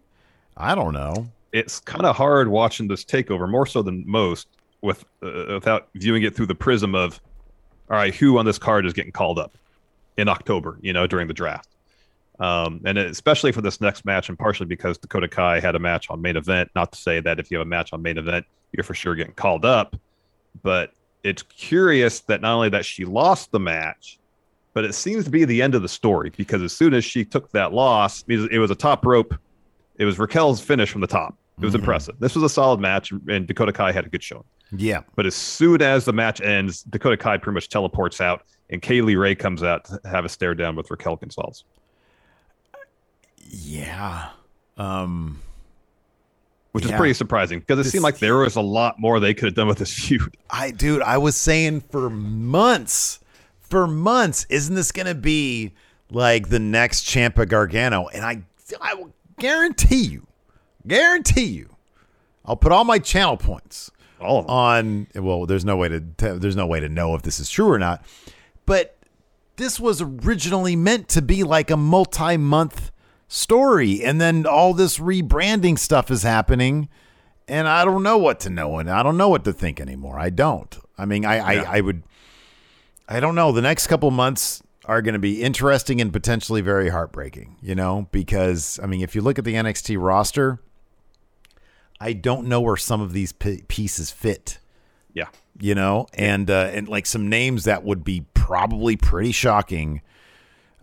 I don't know. it's kind of hard watching this takeover more so than most with uh, without viewing it through the prism of all right who on this card is getting called up in october you know during the draft um, and especially for this next match and partially because dakota kai had a match on main event not to say that if you have a match on main event you're for sure getting called up but it's curious that not only that she lost the match but it seems to be the end of the story because as soon as she took that loss it was a top rope it was Raquel's finish from the top. It was impressive. This was a solid match, and Dakota Kai had a good showing. Yeah, But as soon as the match ends, Dakota Kai pretty much teleports out, and Kay Lee Ray comes out to have a stare down with Raquel Gonzalez. yeah. Um, Which is pretty surprising because it This- seemed like there was a lot more they could have done with this feud. I dude, I was saying for months, for months, isn't this gonna be like the next Ciampa Gargano? And I I will guarantee you, guarantee you, I'll put all my channel points All on well, there's no way to there's no way to know if this is true or not. But this was originally meant to be like a multi-month story and then all this rebranding stuff is happening and I don't know what to know and I don't know what to think anymore. I don't. I mean, I Yeah. I, I would I don't know. The next couple months are going to be interesting and potentially very heartbreaking, you know, because I mean, if you look at the NXT roster, I don't know where some of these p- pieces fit yeah. you know, and uh, and like some names that would be probably pretty shocking.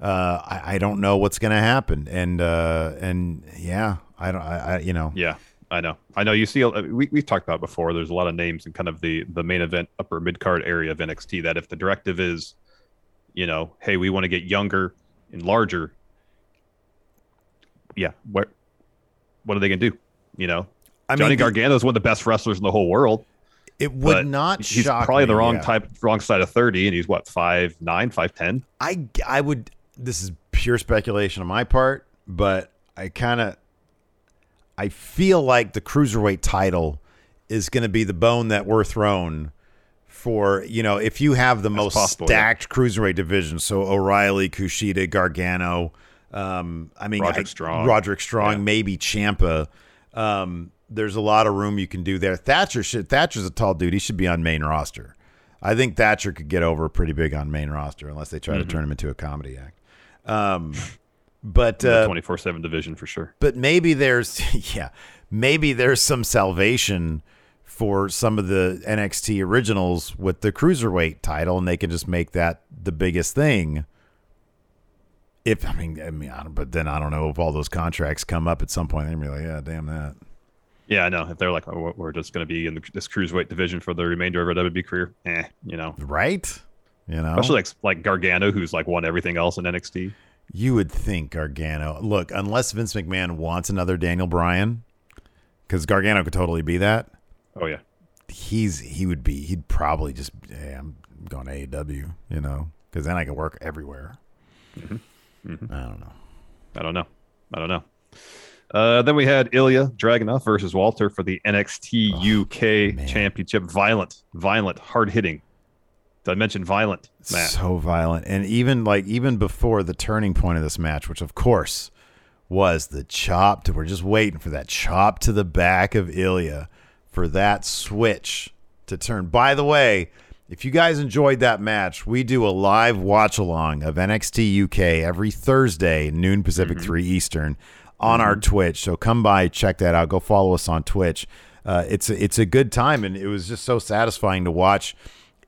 Uh, I, I don't know what's gonna happen, and uh, and yeah, I don't, I, I you know, Yeah. I know. I know. You see, uh, we we've talked about before. There's a lot of names in kind of the the main event, upper mid card area of NXT. That if the directive is, you know, hey, we want to get younger and larger. Yeah. What what are they gonna do? You know, I Johnny mean, Gargano is one of the best wrestlers in the whole world. it would not He's shock probably me, the wrong yeah. type, wrong side of thirty, and he's what five nine, five ten. I I would. This is pure speculation on my part, but I kind of I feel like the cruiserweight title is going to be the bone that we're thrown for. You know, if you have the most possible, yeah. stacked cruiserweight division, so O'Reilly, Kushida, Gargano. Um, I mean, Roderick I- Strong. Roderick Strong, Yeah. maybe Ciampa. Um, there's a lot of room you can do there. Thatcher should. Thatcher's a tall dude. He should be on main roster. I think Thatcher could get over pretty big on main roster unless they try Mm-hmm. to turn him into a comedy act. Um, but uh, Twenty four seven division for sure. but maybe there's yeah, maybe there's some salvation for some of the NXT originals with the cruiserweight title, and they can just make that the biggest thing. If I mean, I mean, I don't, but then I don't know if all those contracts come up at some point. They're gonna be like, yeah, damn that. Yeah, I know. If they're like, oh, we're- we're just going to be in this cruiserweight division for the remainder of our WWE career, eh, you know. right? You know, Especially like like Gargano, who's like won everything else in NXT. You would think Gargano. Look, unless Vince McMahon wants another Daniel Bryan, because Gargano could totally be that. Oh yeah, He's he would be. He'd probably just. Hey, I'm going to AEW. You know, because then I can work everywhere. I don't know. I don't know. I don't know. Uh, then we had Ilja Dragunov versus Walter for the NXT UK man. Championship. Violent, violent, hard hitting. I mention violent? Matt. So violent, and even like even before the turning point of this match, which of course was the chop. To, we're just waiting for that chop to the back of Ilja for that switch to turn. By the way, if you guys enjoyed that match, we do a live watch along of NXT UK every Thursday, noon Pacific, three Eastern, on our Twitch. So come by, check that out. Go follow us on Twitch. Uh, it's a, it's a good time, and it was just so satisfying to watch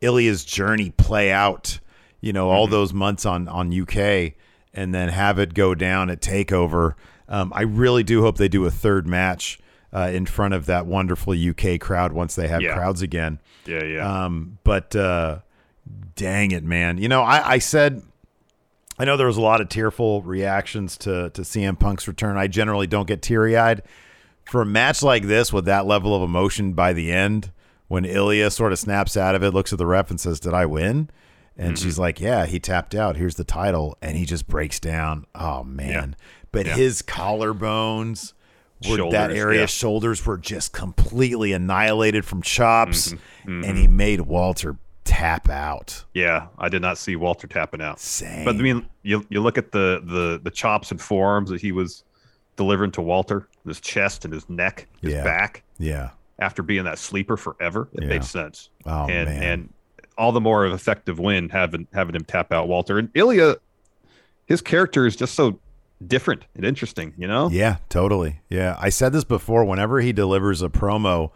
Ilja's journey play out. You know, all those months on on UK, and then have it go down at Takeover. Um, I really do hope they do a third match uh, in front of that wonderful UK crowd once they have Yeah. crowds again. Yeah, yeah. Um, but uh, Dang it, man. You know, I, I said I know there was a lot of tearful reactions to to CM Punk's return. I generally don't get teary eyed. For a match like this with that level of emotion by the end, when Ilja sort of snaps out of it, looks at the ref and says, Did I win? And Mm-hmm. she's like, Yeah, he tapped out. Here's the title. And he just breaks down. Oh man. But Yeah. his collarbones were that area yeah. shoulders were just completely annihilated from chops. Mm-hmm. And he made Walter tap out. Yeah, I did not see Walter tapping out. Same. But I mean, you you look at the the the chops and forearms that he was delivering to Walter, his chest and his neck, his Yeah. back, yeah. After being that sleeper forever, it Yeah. made sense. Oh and man. and all the more of effective win having having him tap out Walter and Ilja. His character is just so different and interesting, you know. Yeah, totally. Yeah, I said this before. Whenever he delivers a promo,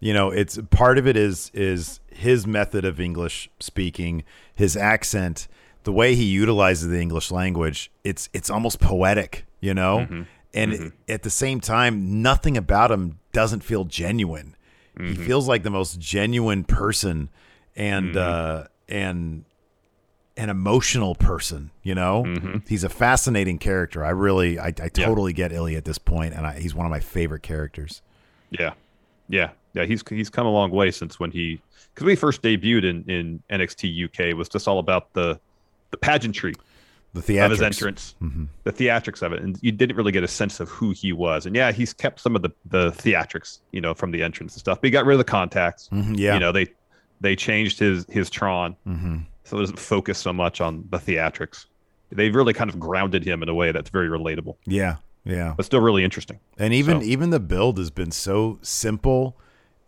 you know, it's part of it is is his method of English speaking, his accent, the way he utilizes the English language. It's it's almost poetic, you know, mm-hmm. And mm-hmm. at the same time, nothing about him doesn't feel genuine. He mm-hmm. feels like the most genuine person, and mm-hmm. uh, and an emotional person. You know, he's a fascinating character. I really, I, I totally get Ilja at this point, and I, he's one of my favorite characters. Yeah, yeah, yeah. He's he's come a long way since when he because we first debuted in in NXT UK it was just all about the the pageantry The of his entrance, the theatrics of it, and you didn't really get a sense of who he was. And yeah, he's kept some of the the theatrics, you know, from the entrance and stuff. But he got rid of the contacts. Mhm, yeah. you know they they changed his his Tron, hmm so it doesn't focus so much on the theatrics. They've really kind of grounded him in a way that's very relatable, Yeah, yeah. but still really interesting. And even So- even the build has been so simple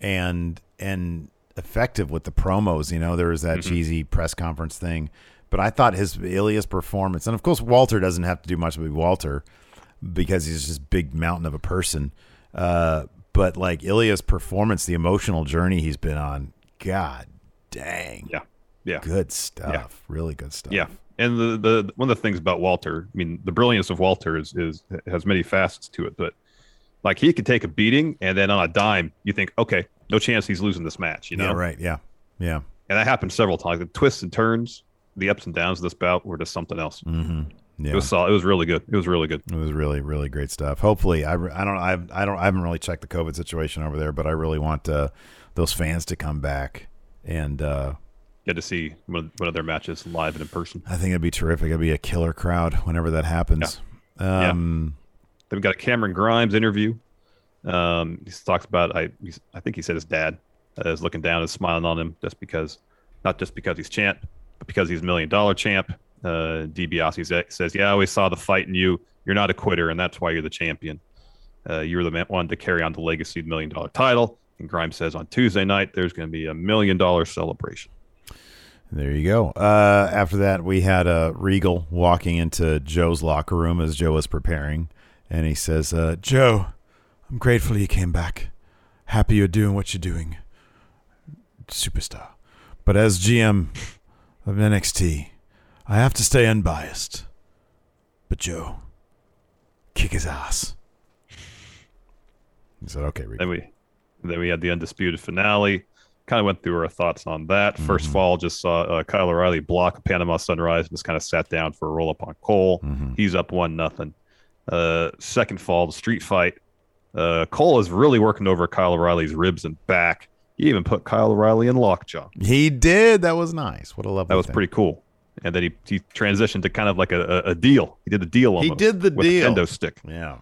and and effective with the promos. You know, there was that Mm-hmm. cheesy press conference thing, but I thought his Ilja's performance, and of course Walter doesn't have to do much with Walter because he's just big mountain of a person. Uh, but like Ilja's performance, the emotional journey he's been on, God dang, Yeah, yeah. good stuff, really good stuff. Yeah, and the, the one of the things about Walter, I mean, the brilliance of Walter is is has many facets to it, but like he could take a beating, and then on a dime, you think, okay, no chance he's losing this match, you know? yeah, right, yeah, yeah. And that happened several times. The twists and turns, the ups and downs of this bout were just something else. Mm-hmm. Yeah. It was solid. It was really good. It was really good. It was really, really great stuff. Hopefully, I, I don't, I, I don't, I haven't really checked the COVID situation over there, but I really want uh, those fans to come back, and uh, Get to see one of, one of their matches live and in person. I think it'd be terrific. It'd be a killer crowd whenever that happens. Yeah. Um, Then we got a Cameron Grimes interview. Um, he talks about I I think he said his dad is looking down and smiling on him just because, not just because he's champ, because he's a million dollar champ. Uh, DiBiase says, "Yeah, I always saw the fight in you. You're not a quitter, and that's why you're the champion. Uh, you're the one to carry on the legacy of the million dollar title." And Grimes says, "On Tuesday night, there's going to be a million dollar celebration." there you go. Uh, after that, we had uh, Regal walking into Joe's locker room as Joe was preparing, and he says, uh, "Joe, I'm grateful you came back. Happy you're doing what you're doing, superstar. But as GM of NXT, I have to stay unbiased. But Joe, kick his ass." He said, "Okay, Regal." Then we then we had the undisputed finale. Kind of went through our thoughts on that. 1st Mm-hmm. fall, just saw uh, Kyle O'Reilly block Panama Sunrise and just kind of sat down for a roll up on Cole. Mm-hmm. He's up one nothing. Uh, second fall, the street fight. Uh, Cole is really working over Kyle O'Reilly's ribs and back. He even put Kyle O'Reilly in lockjaw. He did. That was nice. What a lovely. That was thing. pretty cool. And then he, he transitioned to kind of like a, a, a deal. He did the deal. He did the with deal. kendo stick. Yeah.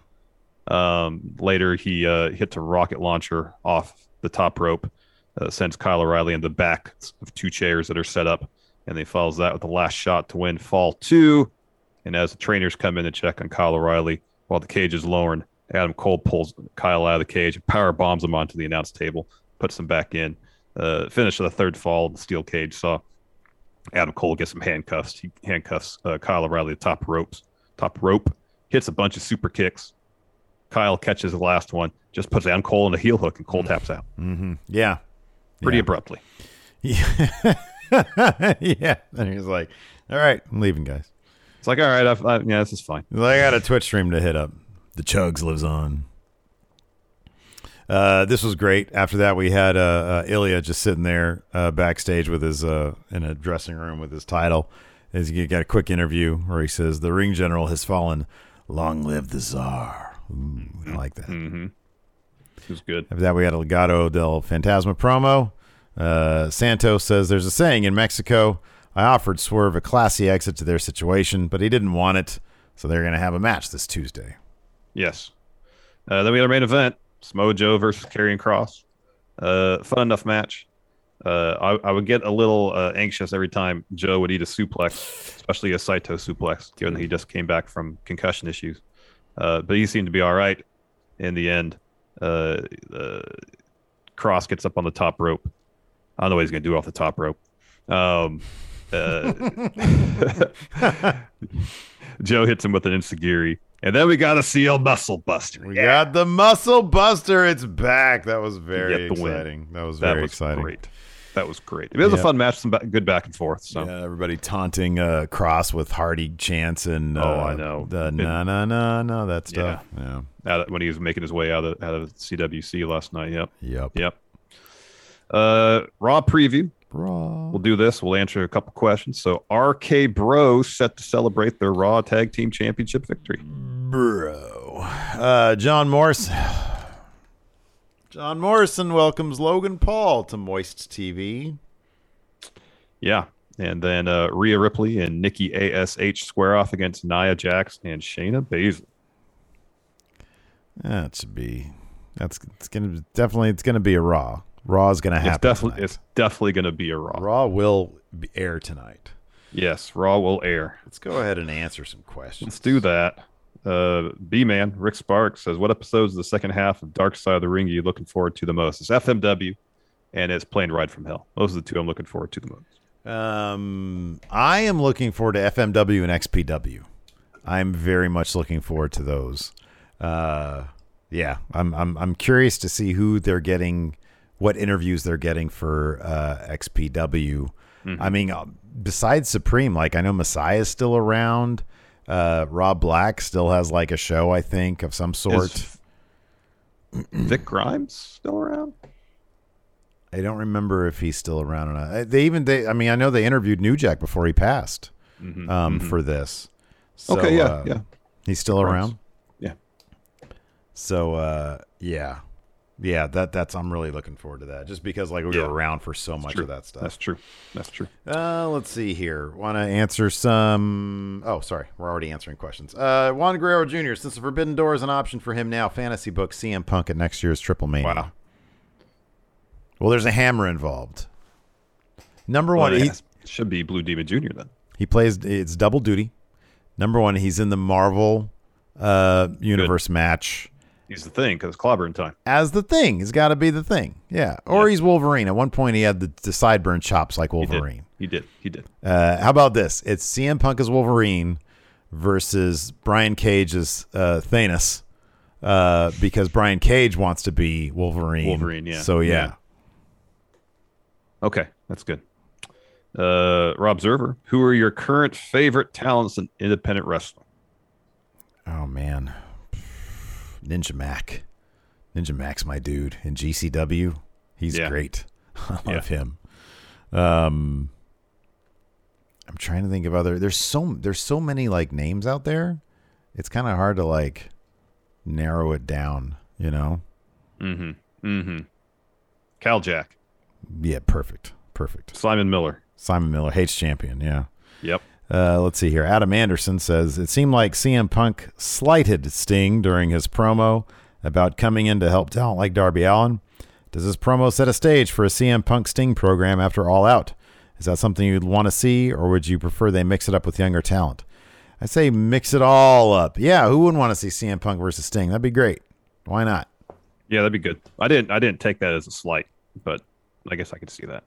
Um, later, he uh, hits a rocket launcher off the top rope, uh, sends Kyle O'Reilly in the back of two chairs that are set up, and he follows that with the last shot to win fall two. And as the trainers come in to check on Kyle O'Reilly while the cage is lowering, Adam Cole pulls Kyle out of the cage, and power bombs him onto the announce table, puts him back in. Uh, finish of the third fall, the steel cage saw Adam Cole gets some handcuffs. He handcuffs uh, Kyle O'Reilly the top ropes, top rope, hits a bunch of super kicks. Kyle catches the last one, just puts Adam Cole in a heel hook, and Cole taps out Mm-hmm. Yeah. pretty Yeah. abruptly. Yeah. yeah. And he's like, all right, I'm leaving, guys. It's like, all right, I've, I, yeah, this is fine. Like, I got a Twitch stream to hit up. The Chugs lives on. Uh, this was great. After that, we had uh, uh, Ilja just sitting there uh, backstage with his uh, in a dressing room with his title. As you got a quick interview where he says, "The ring general has fallen. Long live the czar." Ooh, I like that. Mm-hmm. It was good. After that, we had a Legado del Fantasma promo. Uh, Santos says there's a saying in Mexico. I offered Swerve a classy exit to their situation, but he didn't want it, so they're going to have a match this Tuesday. Yes. Uh, then we had our main event: Samoa Joe versus Karrion Kross. Uh, fun enough match. Uh, I, I, would get a little uh, anxious every time Joe would eat a suplex, especially a Saito suplex, given that he just came back from concussion issues. Uh, but he seemed to be all right in the end. Uh, Kross gets up on the top rope. I don't know what he's going to do off the top rope. Um, uh, Joe hits him with an enzuigiri. And then we got a CL Muscle Buster. We yeah. got the Muscle Buster. It's back. That was very exciting. That was very that was exciting. Great. That was great. It was yeah. a fun match, some good back and forth. So yeah, everybody taunting uh, Kross with Hardy chants and uh, oh, I know the na na na na that stuff. Yeah, yeah. when he was making his way out of out of CWC last night. Yep. Yep. Yep. Uh, Raw preview. Raw. We'll do this. We'll answer a couple questions. So, RK Bro set to celebrate their Raw Tag Team Championship victory. Bro, uh, John Morrison. John Morrison welcomes Logan Paul to Moist TV. Yeah. And then uh, Rhea Ripley and Nikki ASH square off against Nia Jax and Shayna Baszler. That should be. That's it's gonna definitely it's gonna be a Raw. Raw is gonna happen. It's definitely it's definitely gonna be a Raw. Raw will air tonight. Yes, Raw will air. Let's go ahead and answer some questions. Let's do that. Uh, B Man Rick Sparks says, "What episodes of the second half of Dark Side of the Ring are you looking forward to the most?" It's FMW, and it's Plane Ride from Hell. Those are the two I'm looking forward to the most. Um, I am looking forward to FMW and XPW. I'm very much looking forward to those. Uh, yeah, I'm I'm I'm curious to see who they're getting, what interviews they're getting for uh, XPW. Mm-hmm. I mean, uh, besides Supreme, like I know Messiah is still around. Uh, Rob Black still has like a show, I think, of some sort. Is Vic Grimes still around? I don't remember if he's still around or not. Uh, they even they, I mean, I know they interviewed New Jack before he passed mm-hmm, um, mm-hmm. for this. So, okay, yeah, uh, yeah. He's still around. Yeah. So, uh, yeah, yeah, that that's I'm really looking forward to that. Just because like we yeah. were around for so much of that stuff. That's true. That's true. Uh, let's see here. Want to answer some? Oh, sorry, we're already answering questions. Uh, Juan Guerrero Jr. Since the Forbidden Door is an option for him now, fantasy book CM Punk at next year's Triple Mania. Wow. Well, there's a hammer involved. Number well, one, he should be Blue Demon Jr. Then he plays. It's double duty. Number one, he's in the Marvel uh, universe Good. match He's the thing because clobbering time. As the thing, he's got to be the thing. Yeah, or he's Wolverine. At one point, he had the, the sideburn chops like Wolverine. He did. He did. He did. Uh, how about this? It's CM Punk as Wolverine versus Brian Cage as uh, Thanos, uh, because Brian Cage wants to be Wolverine. Wolverine, yeah. So yeah. yeah. Okay, that's good. Uh, Rob Zerver, who are your current favorite talents in independent wrestling? Oh man. Ninja Mac. Ninja Mac's my dude in GCW. He's yeah. great. I love yeah. him. Um, I'm trying to think of other. There's so there's so many like names out there. It's kind of hard to like narrow it down. You know. Mm-hmm. Mm-hmm. Cal Jack. Yeah, perfect. Perfect. Simon Miller. Simon Miller hates champion. Yeah. Yep. Uh, let's see here. Adam Anderson says it seemed like CM Punk slighted Sting during his promo about coming in to help talent like Darby Allin. Does this promo set a stage for a CM Punk Sting program after All Out? Is that something you'd want to see, or would you prefer they mix it up with younger talent? I say mix it all up. Yeah, who wouldn't want to see CM Punk versus Sting? That'd be great. Why not? Yeah, that'd be good. I didn't. I didn't take that as a slight, but I guess I could see that.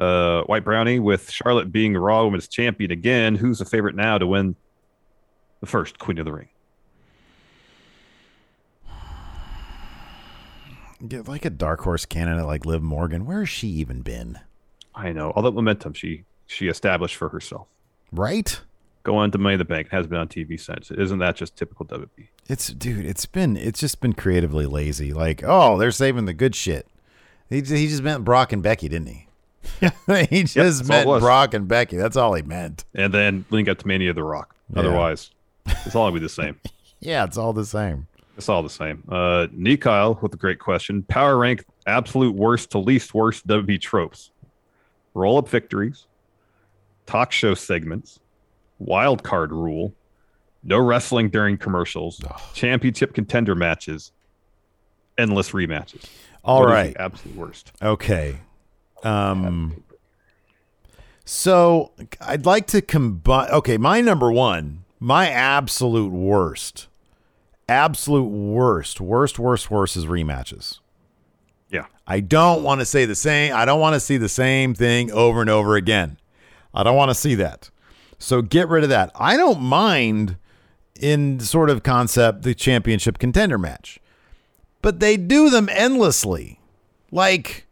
Uh, White Brownie with Charlotte being Raw Women's Champion again. Who's the favorite now to win the first Queen of the Ring? Get like a dark horse candidate like Liv Morgan. Where has she even been? I know all that momentum she she established for herself. Right. Go on to Money in the Bank. It has been on TV since. Isn't that just typical WWE? It's dude, it's been it's just been creatively lazy. Like, oh, they're saving the good shit. He he just meant Brock and Becky, didn't he? he just that's all it meant was. Brock and Becky. That's all he meant. And then link up to Mania of the Rock. Yeah. Otherwise, it's all gonna be the same. Yeah, it's all the same. It's all the same. Uh, Nikyle with a great question. Power rank absolute worst to least worst WWE tropes. Roll up victories, talk show segments, wild card rule, no wrestling during commercials, championship contender matches, endless rematches. All What is right. absolute worst. Okay. Um so I'd like to combine okay, my number 1, my absolute worst. Absolute worst, worst worst worst is rematches. Yeah. I don't want to say the same. I don't want to see the same thing over and over again. I don't want to see that. So get rid of that. I don't mind in sort of concept the championship contender match. But they do them endlessly. Like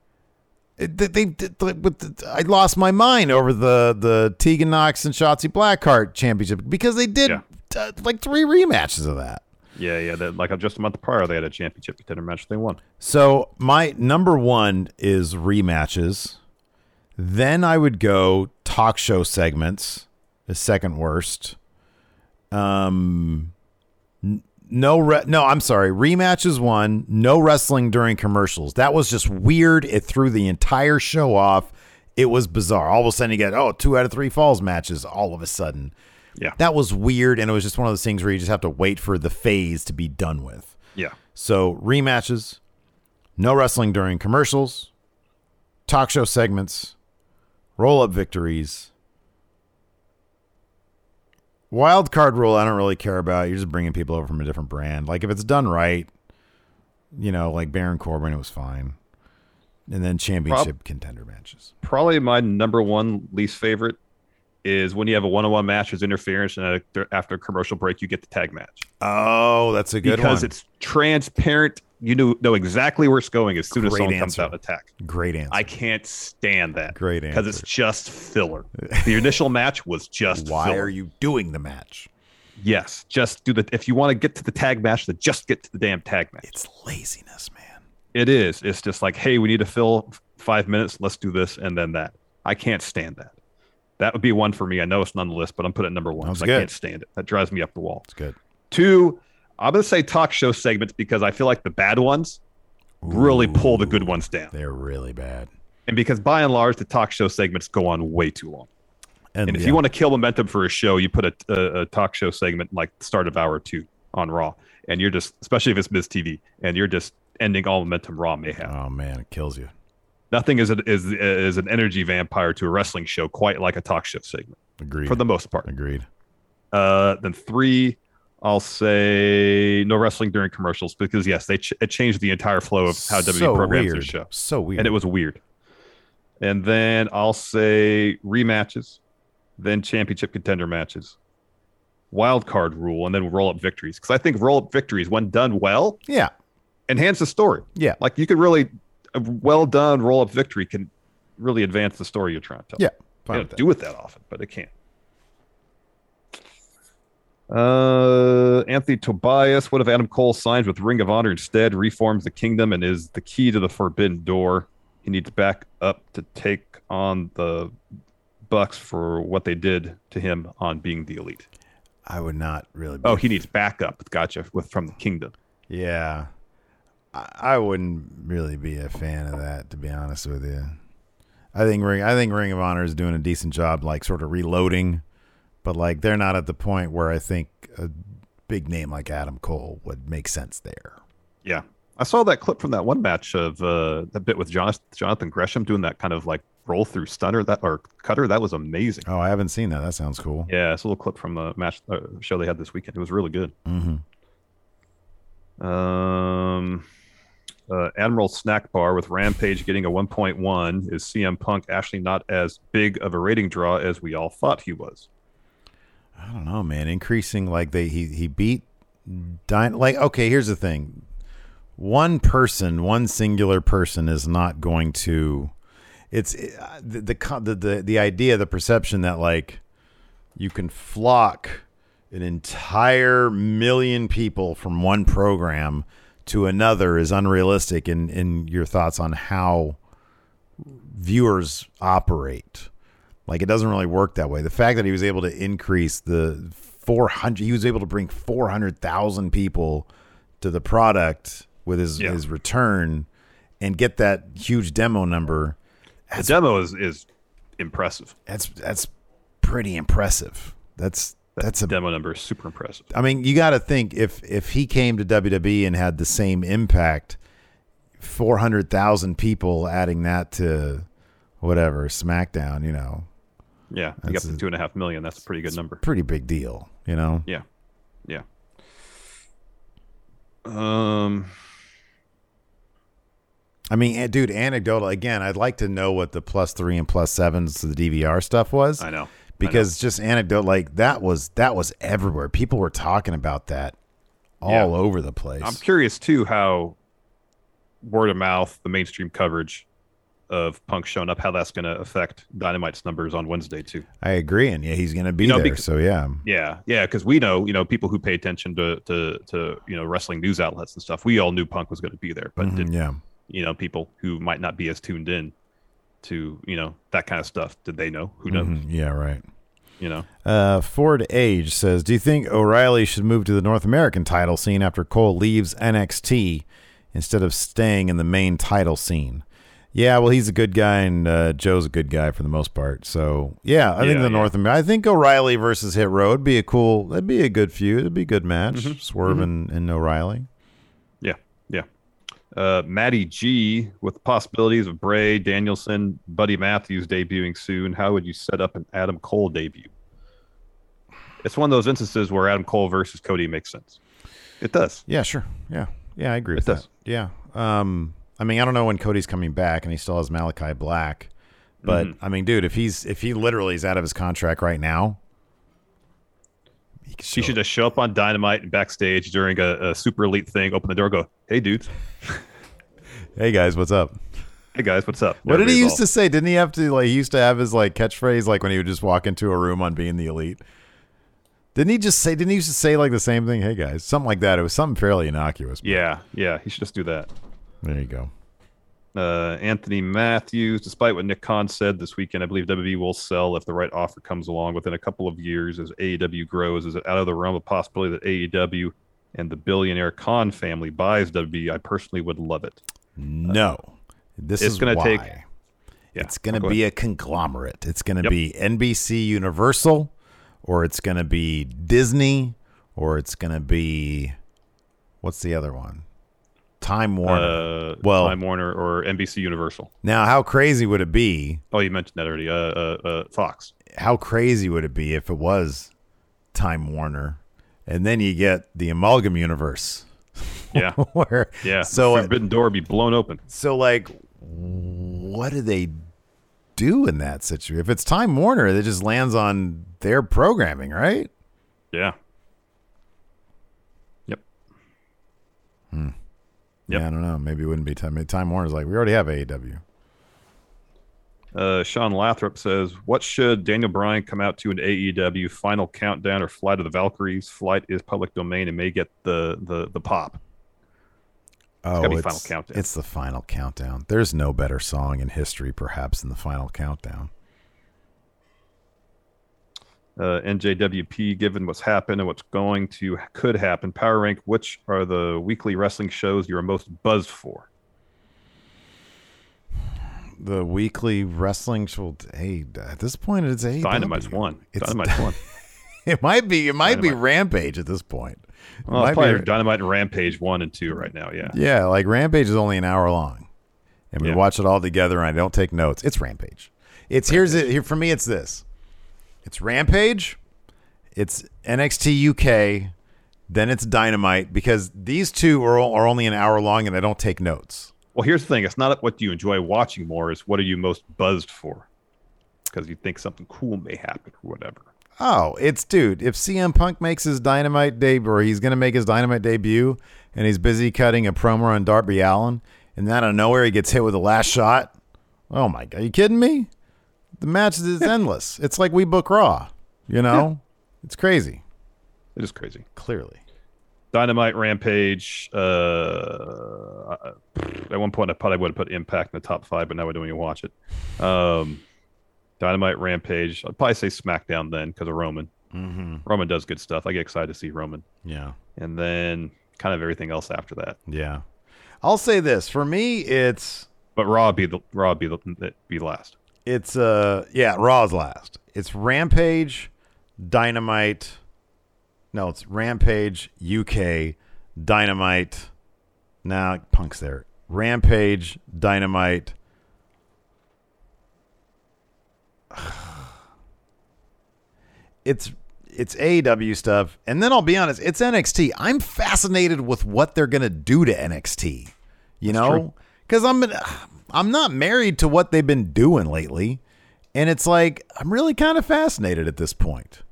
they, they, they- I lost my mind over the the Tegan Nox and Shotzi Blackheart championship because they did Yeah. uh, like three rematches of that. Yeah, yeah. Like just a month prior, they had a championship contender match. They won. So my number one is rematches. Then I would go talk show segments, the second worst. Um, no, re- no, I'm sorry. Rematches one. No wrestling during commercials. That was just weird. It threw the entire show off. It was bizarre. All of a sudden, you get oh two out of three falls matches. All of a sudden, Yeah. that was weird, and it was just one of those things where you just have to wait for the phase to be done with. Yeah. So rematches, no wrestling during commercials, talk show segments, roll up victories. Wild card rule, I don't really care about. You're just bringing people over from a different brand. Like if it's done right, you know, like Baron Corbin, it was fine. And then championship contender matches. Probably my number one least favorite is when you have a one-on-one match, there's interference, and after a commercial break, you get the tag match. Oh, that's a good one. because one. it's transparent. You know, know exactly where it's going as soon as Great someone comes answer. out and attack. Great answer. I can't stand that. Great answer. Because it's just filler. The initial match was just Why filler. are you doing the match? Yes, just do the. If you want to get to the tag match, then just get to the damn tag match. It's laziness, man. It is. It's just like, hey, we need to fill five minutes. Let's do this and then that. I can't stand that. That would be one for me. I know it's not on the list, but I'm putting it number one. I can't stand it. That drives me up the wall. It's good. Two, I'm gonna say talk show segments because I feel like the bad ones really pull the good ones down. They're really bad. And because by and large, the talk show segments go on way too long. And if yeah. you want to kill momentum for a show, you put a, a, a talk show segment like start of hour two on Raw, and you're just, especially if it's Miz TV, and you're just ending all momentum Raw may have. Oh man, it kills you. Nothing is a, is is an energy vampire to a wrestling show quite like a talk show segment Agreed. for the most part. Agreed. Uh, then three, I'll say no wrestling during commercials because yes, they ch- it changed the entire flow of how WWE programs weird. their show. So weird. and it was weird. And then I'll say rematches, then championship contender matches, wild card rule, and then roll up victories. Because I think roll up victories, when done well, yeah. enhance the story. Yeah. Like you could really, a well done roll up victory can really advance the story you're trying to tell. Yeah. You Fine don't do it that often, but it can. Uh, Anthony Tobias. What if Adam Cole signs with Ring of Honor instead, reforms the kingdom, and is the key to the forbidden door? He needs back up to take on the Bucks for what they did to him on being the elite. I would not really. Be Oh, he needs backup. Gotcha. With from the kingdom. Yeah. I, wouldn't really be a fan of that, to be honest with you. I think Ring. I think Ring of Honor is doing a decent job, like sort of reloading, but like they're not at the point where I think a big name like Adam Cole would make sense there. Yeah. I saw that clip from that one match of uh, that bit with Jonathan, Jonathan Gresham doing that kind of like roll through stunner that or cutter. That was amazing. Oh, I haven't seen that. That sounds cool. Yeah, it's a little clip from a match uh, show they had this weekend. It was really good. hmm Um, uh, Admiral Snack Bar with Rampage getting a 1.1 is CM Punk actually not as big of a rating draw as we all thought he was. I don't know, man. Increasing like they he he beat Dyn like okay, here's the thing. One person, one singular person is not going to it's uh, the the the the, the idea, the perception that like you can flock an entire million people from one program to another is unrealistic in, in your thoughts on how viewers operate. Like it doesn't really work that way. The fact that he was able to increase the 400 he was able to bring 400,000 people to the product with his Yeah. his return and get that huge demo number. The demo is is impressive. That's that's pretty impressive. That's that's a Demo number is super impressive. I mean, you got to think if if he came to WWE and had the same impact, four hundred thousand people adding that to whatever SmackDown, you know, Yeah, you got to two and a half million. That's a pretty good number. pretty big deal, you know. Yeah, yeah. Um, I mean, eh, dude, anecdotal again. I'd like to know what the plus three and plus sevens to the DVR stuff was. I know because just anecdote like that was that was everywhere. People were talking about that all Yeah. over the place. I'm curious too how word of mouth, the mainstream coverage of Punk showing up, how that's going to affect Dynamite's numbers on Wednesday too. I agree, and yeah, he's going to be You know, there. because- so yeah, Yeah, yeah, because we know, you know, people who pay attention to to to you know wrestling news outlets and stuff. We all knew Punk was going to be there, but Mhm, did yeah. you know people who might not be as tuned in to you know that kind of stuff? Did they know? Who knows? Mhm, yeah, right. You know, Uh, Ford Age says, "Do you think O'Reilly should move to the North American title scene after Cole leaves NXT instead of staying in the main title scene?" Yeah, well, he's a good guy, and uh, Joe's a good guy for the most part. So, yeah, I think the yeah. North America. I think O'Reilly versus Hit Row would be a cool. That'd be a good feud. It'd be a good match. Mm-hmm. Swerve and, and O'Reilly. Uh, Matty G with possibilities of Bryan Danielson, Buddy Matthews debuting soon. How would you set up an Adam Cole debut? It's one of those instances where Adam Cole versus Cody makes sense. It does. Yeah, sure. Yeah, yeah, I agree with It does. Yeah. Um, I mean, I don't know when Cody's coming back, and he still has Malachi Black. But Mm-hmm. I mean, dude, if he's if he literally is out of his contract right now, he, He should just show up on Dynamite and backstage during a, a super elite thing, open the door, go, "Hey, dudes, Hey guys, what's up? hey guys, what's up?" What did he used to say? Didn't he have to like? He used to have his like catchphrase like when he would just walk into a room on being the elite. Didn't he just say? Didn't he used to say like the same thing? Hey guys, something like that. It was something fairly innocuous. all- Yeah, yeah, he should just do that. There you go. Uh, Anthony Matthews, despite what Nick Khan said this weekend, I believe WWE will sell if the right offer comes along within a couple of years as AEW grows. Is it out of the realm of possibility that AEW and the billionaire Khan family buys WWE? I personally would love it. No, this it's is gonna take- Yeah, it's going to be ahead. a conglomerate. It's going to Yep. be NBC Universal, or it's going to be Disney, or it's going to be what's the other one? Time Warner. uh, well- Time Warner or NBC Universal. now, how crazy would it be? Oh, you mentioned that already. Uh, uh, uh, Fox. How crazy would it be if it was Time Warner, and then you get the amalgam universe, Yeah, where yeah. So the uh, forbidden door be blown open. So, like, what do they do in that situation? If it's Time Warner, it just lands on their programming, right? Yeah. Yep. Yep. Yeah, I don't know. Maybe it wouldn't be Time. Time Warner's like, we already have AEW. Uh, Sean Lathrop says, "What should Daniel Bryan come out to in AEW Final Countdown or Flight of the Valkyries? Flight is public domain and may get the the the pop. Oh, Final Countdown. It's the Final Countdown. There's no better song in history, perhaps, than the Final Countdown. Uh, NJWP, given what's happened and what's going to could happen, power rank. Which are the weekly wrestling shows you are most buzzed for? The weekly wrestling show. Hey, at this point, it's. Dynamite's one. It's Dynamite's one. It might be. It might be Rampage at this point. It Well, might probably be- Dynamite and Rampage one and two right now. Yeah. Yeah, like Rampage is only an hour long, and we Yeah. watch it all together. And I don't take notes. It's Rampage. It's here's it here for me. It's this. It's Rampage. It's NXT UK. Then it's Dynamite because these two are, are only an hour long, and I don't take notes. Well, here's the thing: it's not what do you enjoy watching more; is what are you most buzzed for? Because you think something cool may happen or whatever. Oh, it's dude. If CM Punk makes his Dynamite debut, or he's gonna make his Dynamite debut, and he's busy cutting a promo on Darby Allin, and then out of nowhere he gets hit with the last shot. Oh my god, are you kidding me? The match is endless. It's like we book Raw. You know, it's crazy. It is crazy. Clearly. Dynamite Rampage. Uh, at one point, I probably would have put Impact in the top five, but now I don't even watch it. Um, Dynamite Rampage. I'd probably say SmackDown then because of Roman. Mm-hmm. Roman does good stuff. I get excited to see Roman. Yeah. And then kind of everything else after that. Yeah. I'll say this for me, it's But Raw be the Raw be the be last. It's uh yeah Raw's last. It's Rampage, Dynamite. No, it's Rampage UK, Dynamite. Now nah, Punk's there. Rampage, Dynamite. It's it's AEW stuff, and then I'll be honest, it's NXT. I'm fascinated with what they're gonna do to NXT. You know, because I'm I'm not married to what they've been doing lately, and it's like I'm really kind of fascinated at this point.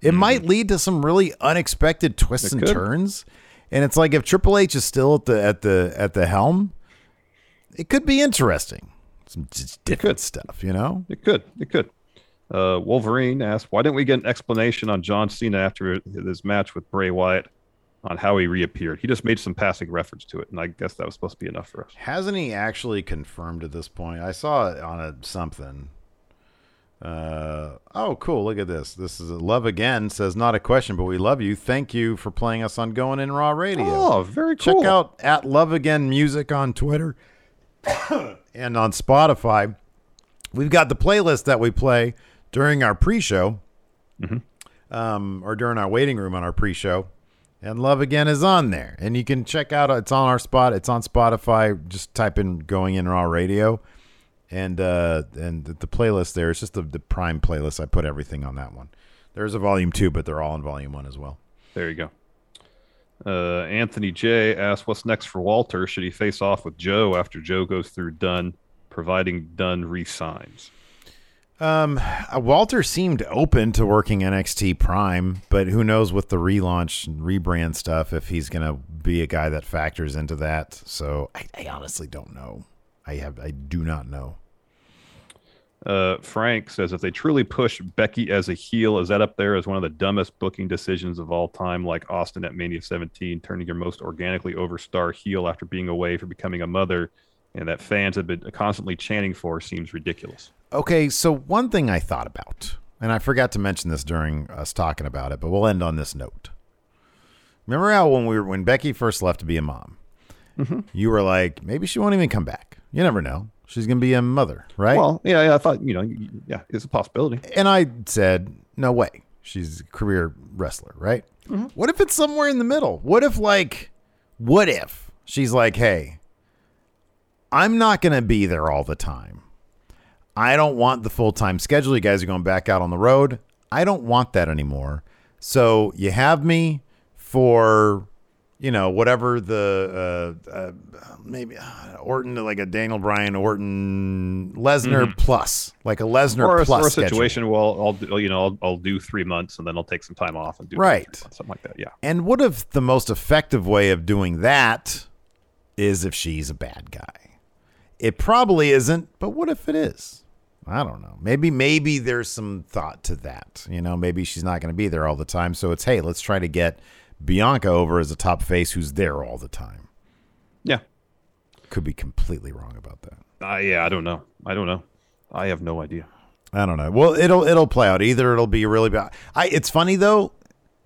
It might lead to some really unexpected twists It and could. turns, and it's like if Triple H is still at the at the at the helm, it could be interesting. Some different stuff, you know. It could. It could. Uh, Wolverine asked, "Why didn't we get an explanation on John Cena after his match with Bray Wyatt on how he reappeared? He just made some passing reference to it, and I guess that was supposed to be enough for us." Hasn't he actually confirmed at this point? I saw it on a something. Uh, oh, cool. Look at this. This is Love Again says, not a question, but we love you. Thank you for playing us on Going In Raw Radio. Oh, very cool. Check out at Love Again Music on Twitter and on Spotify. We've got the playlist that we play during our pre-show, um, or during our waiting room on our pre-show, and Love Again is on there. And you can check out. It's on our spot. It's on Spotify. Just type in "Going In Raw Radio," and uh, and the, the playlist there. It's just the, the Prime playlist. I put everything on that one. There's a volume two, but they're all in volume one as well. There you go. Uh, Anthony J asked, "What's next for Walter? Should he face off with Joe after Joe goes through Dunne, providing Dunne resigns?" Um, uh, Walter seemed open to working NXT Prime, but who knows with the relaunch and rebrand stuff if he's gonna be a guy that factors into that. So I, I honestly don't know. I have I do not know. Uh, Frank says, "If they truly push Becky as a heel, is that up there as one of the dumbest booking decisions of all time? Like Austin at Mania 17, turning your most organically over star heel after being away for becoming a mother." And that fans have been constantly chanting for seems ridiculous. Okay, so one thing I thought about, and I forgot to mention this during us talking about it, but we'll end on this note. Remember how when we were when Becky first left to be a mom, mm-hmm. you were like, maybe she won't even come back. You never know. She's gonna be a mother, right? Well, yeah, yeah, I thought you know, yeah, it's a possibility. And I said, no way. She's a career wrestler, right? Mm-hmm. What if it's somewhere in the middle? What if, like, what if she's like, hey, I'm not going to be there all the time. I don't want the full time schedule. You guys are going back out on the road. I don't want that anymore. So you have me for, you know, whatever the uh, uh, maybe uh, Orton, like a Daniel Bryan Orton Lesnar plus, like a Lesnar Or a, plus or a schedule. situation where I'll, I'll do, you know, I'll, I'll do three months and then I'll take some time off and do Right. months, something like that. Yeah. And what if the most effective way of doing that is if she's a bad guy? It probably isn't, but what if it is? I don't know. Maybe maybe there's some thought to that. You know, maybe she's not going to be there all the time. So it's hey, let's try to get Bianca over as a top face who's there all the time. Yeah. Could be completely wrong about that. Uh, yeah, I don't know. I don't know. I have no idea. I don't know. Well, it'll it'll play out. Either it'll be really bad. I it's funny though.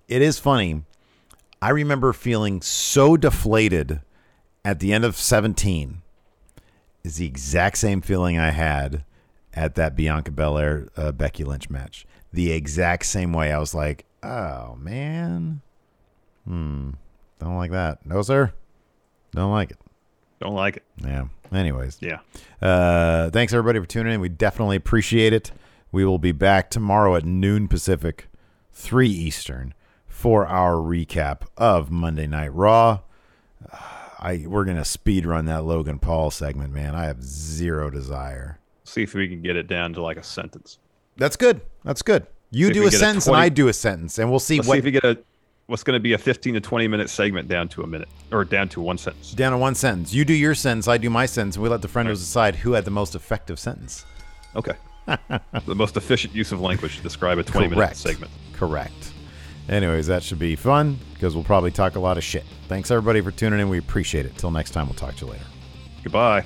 It is funny. I remember feeling so deflated at the end of 17 is the exact same feeling I had at that Bianca Belair uh, Becky Lynch match. The exact same way. I was like, "Oh, man. Hmm. Don't like that. No, sir. Don't like it." Don't like it. Yeah. Anyways, Yeah. uh, thanks everybody for tuning in. We definitely appreciate it. We will be back tomorrow at noon Pacific, three Eastern, for our recap of Monday Night Raw. Uh, I we're gonna speed run that Logan Paul segment, man. I have zero desire. See if we can get it down to like a sentence. That's good. That's good. You See do a get a sentence 20 and I do a sentence, and we'll see Let's what see if we get a what's going to be a 15 to 20 minute segment down to a minute or down to one sentence. down to one sentence. You do your sentence, I do my sentence, and we let the friendos decide who had the most effective sentence. Okay. the most efficient use of language to describe a 20 minute segment. Correct. Anyways, that should be fun because we'll probably talk a lot of shit. Thanks everybody for tuning in. We appreciate it. Till next time, we'll talk to you later. Goodbye.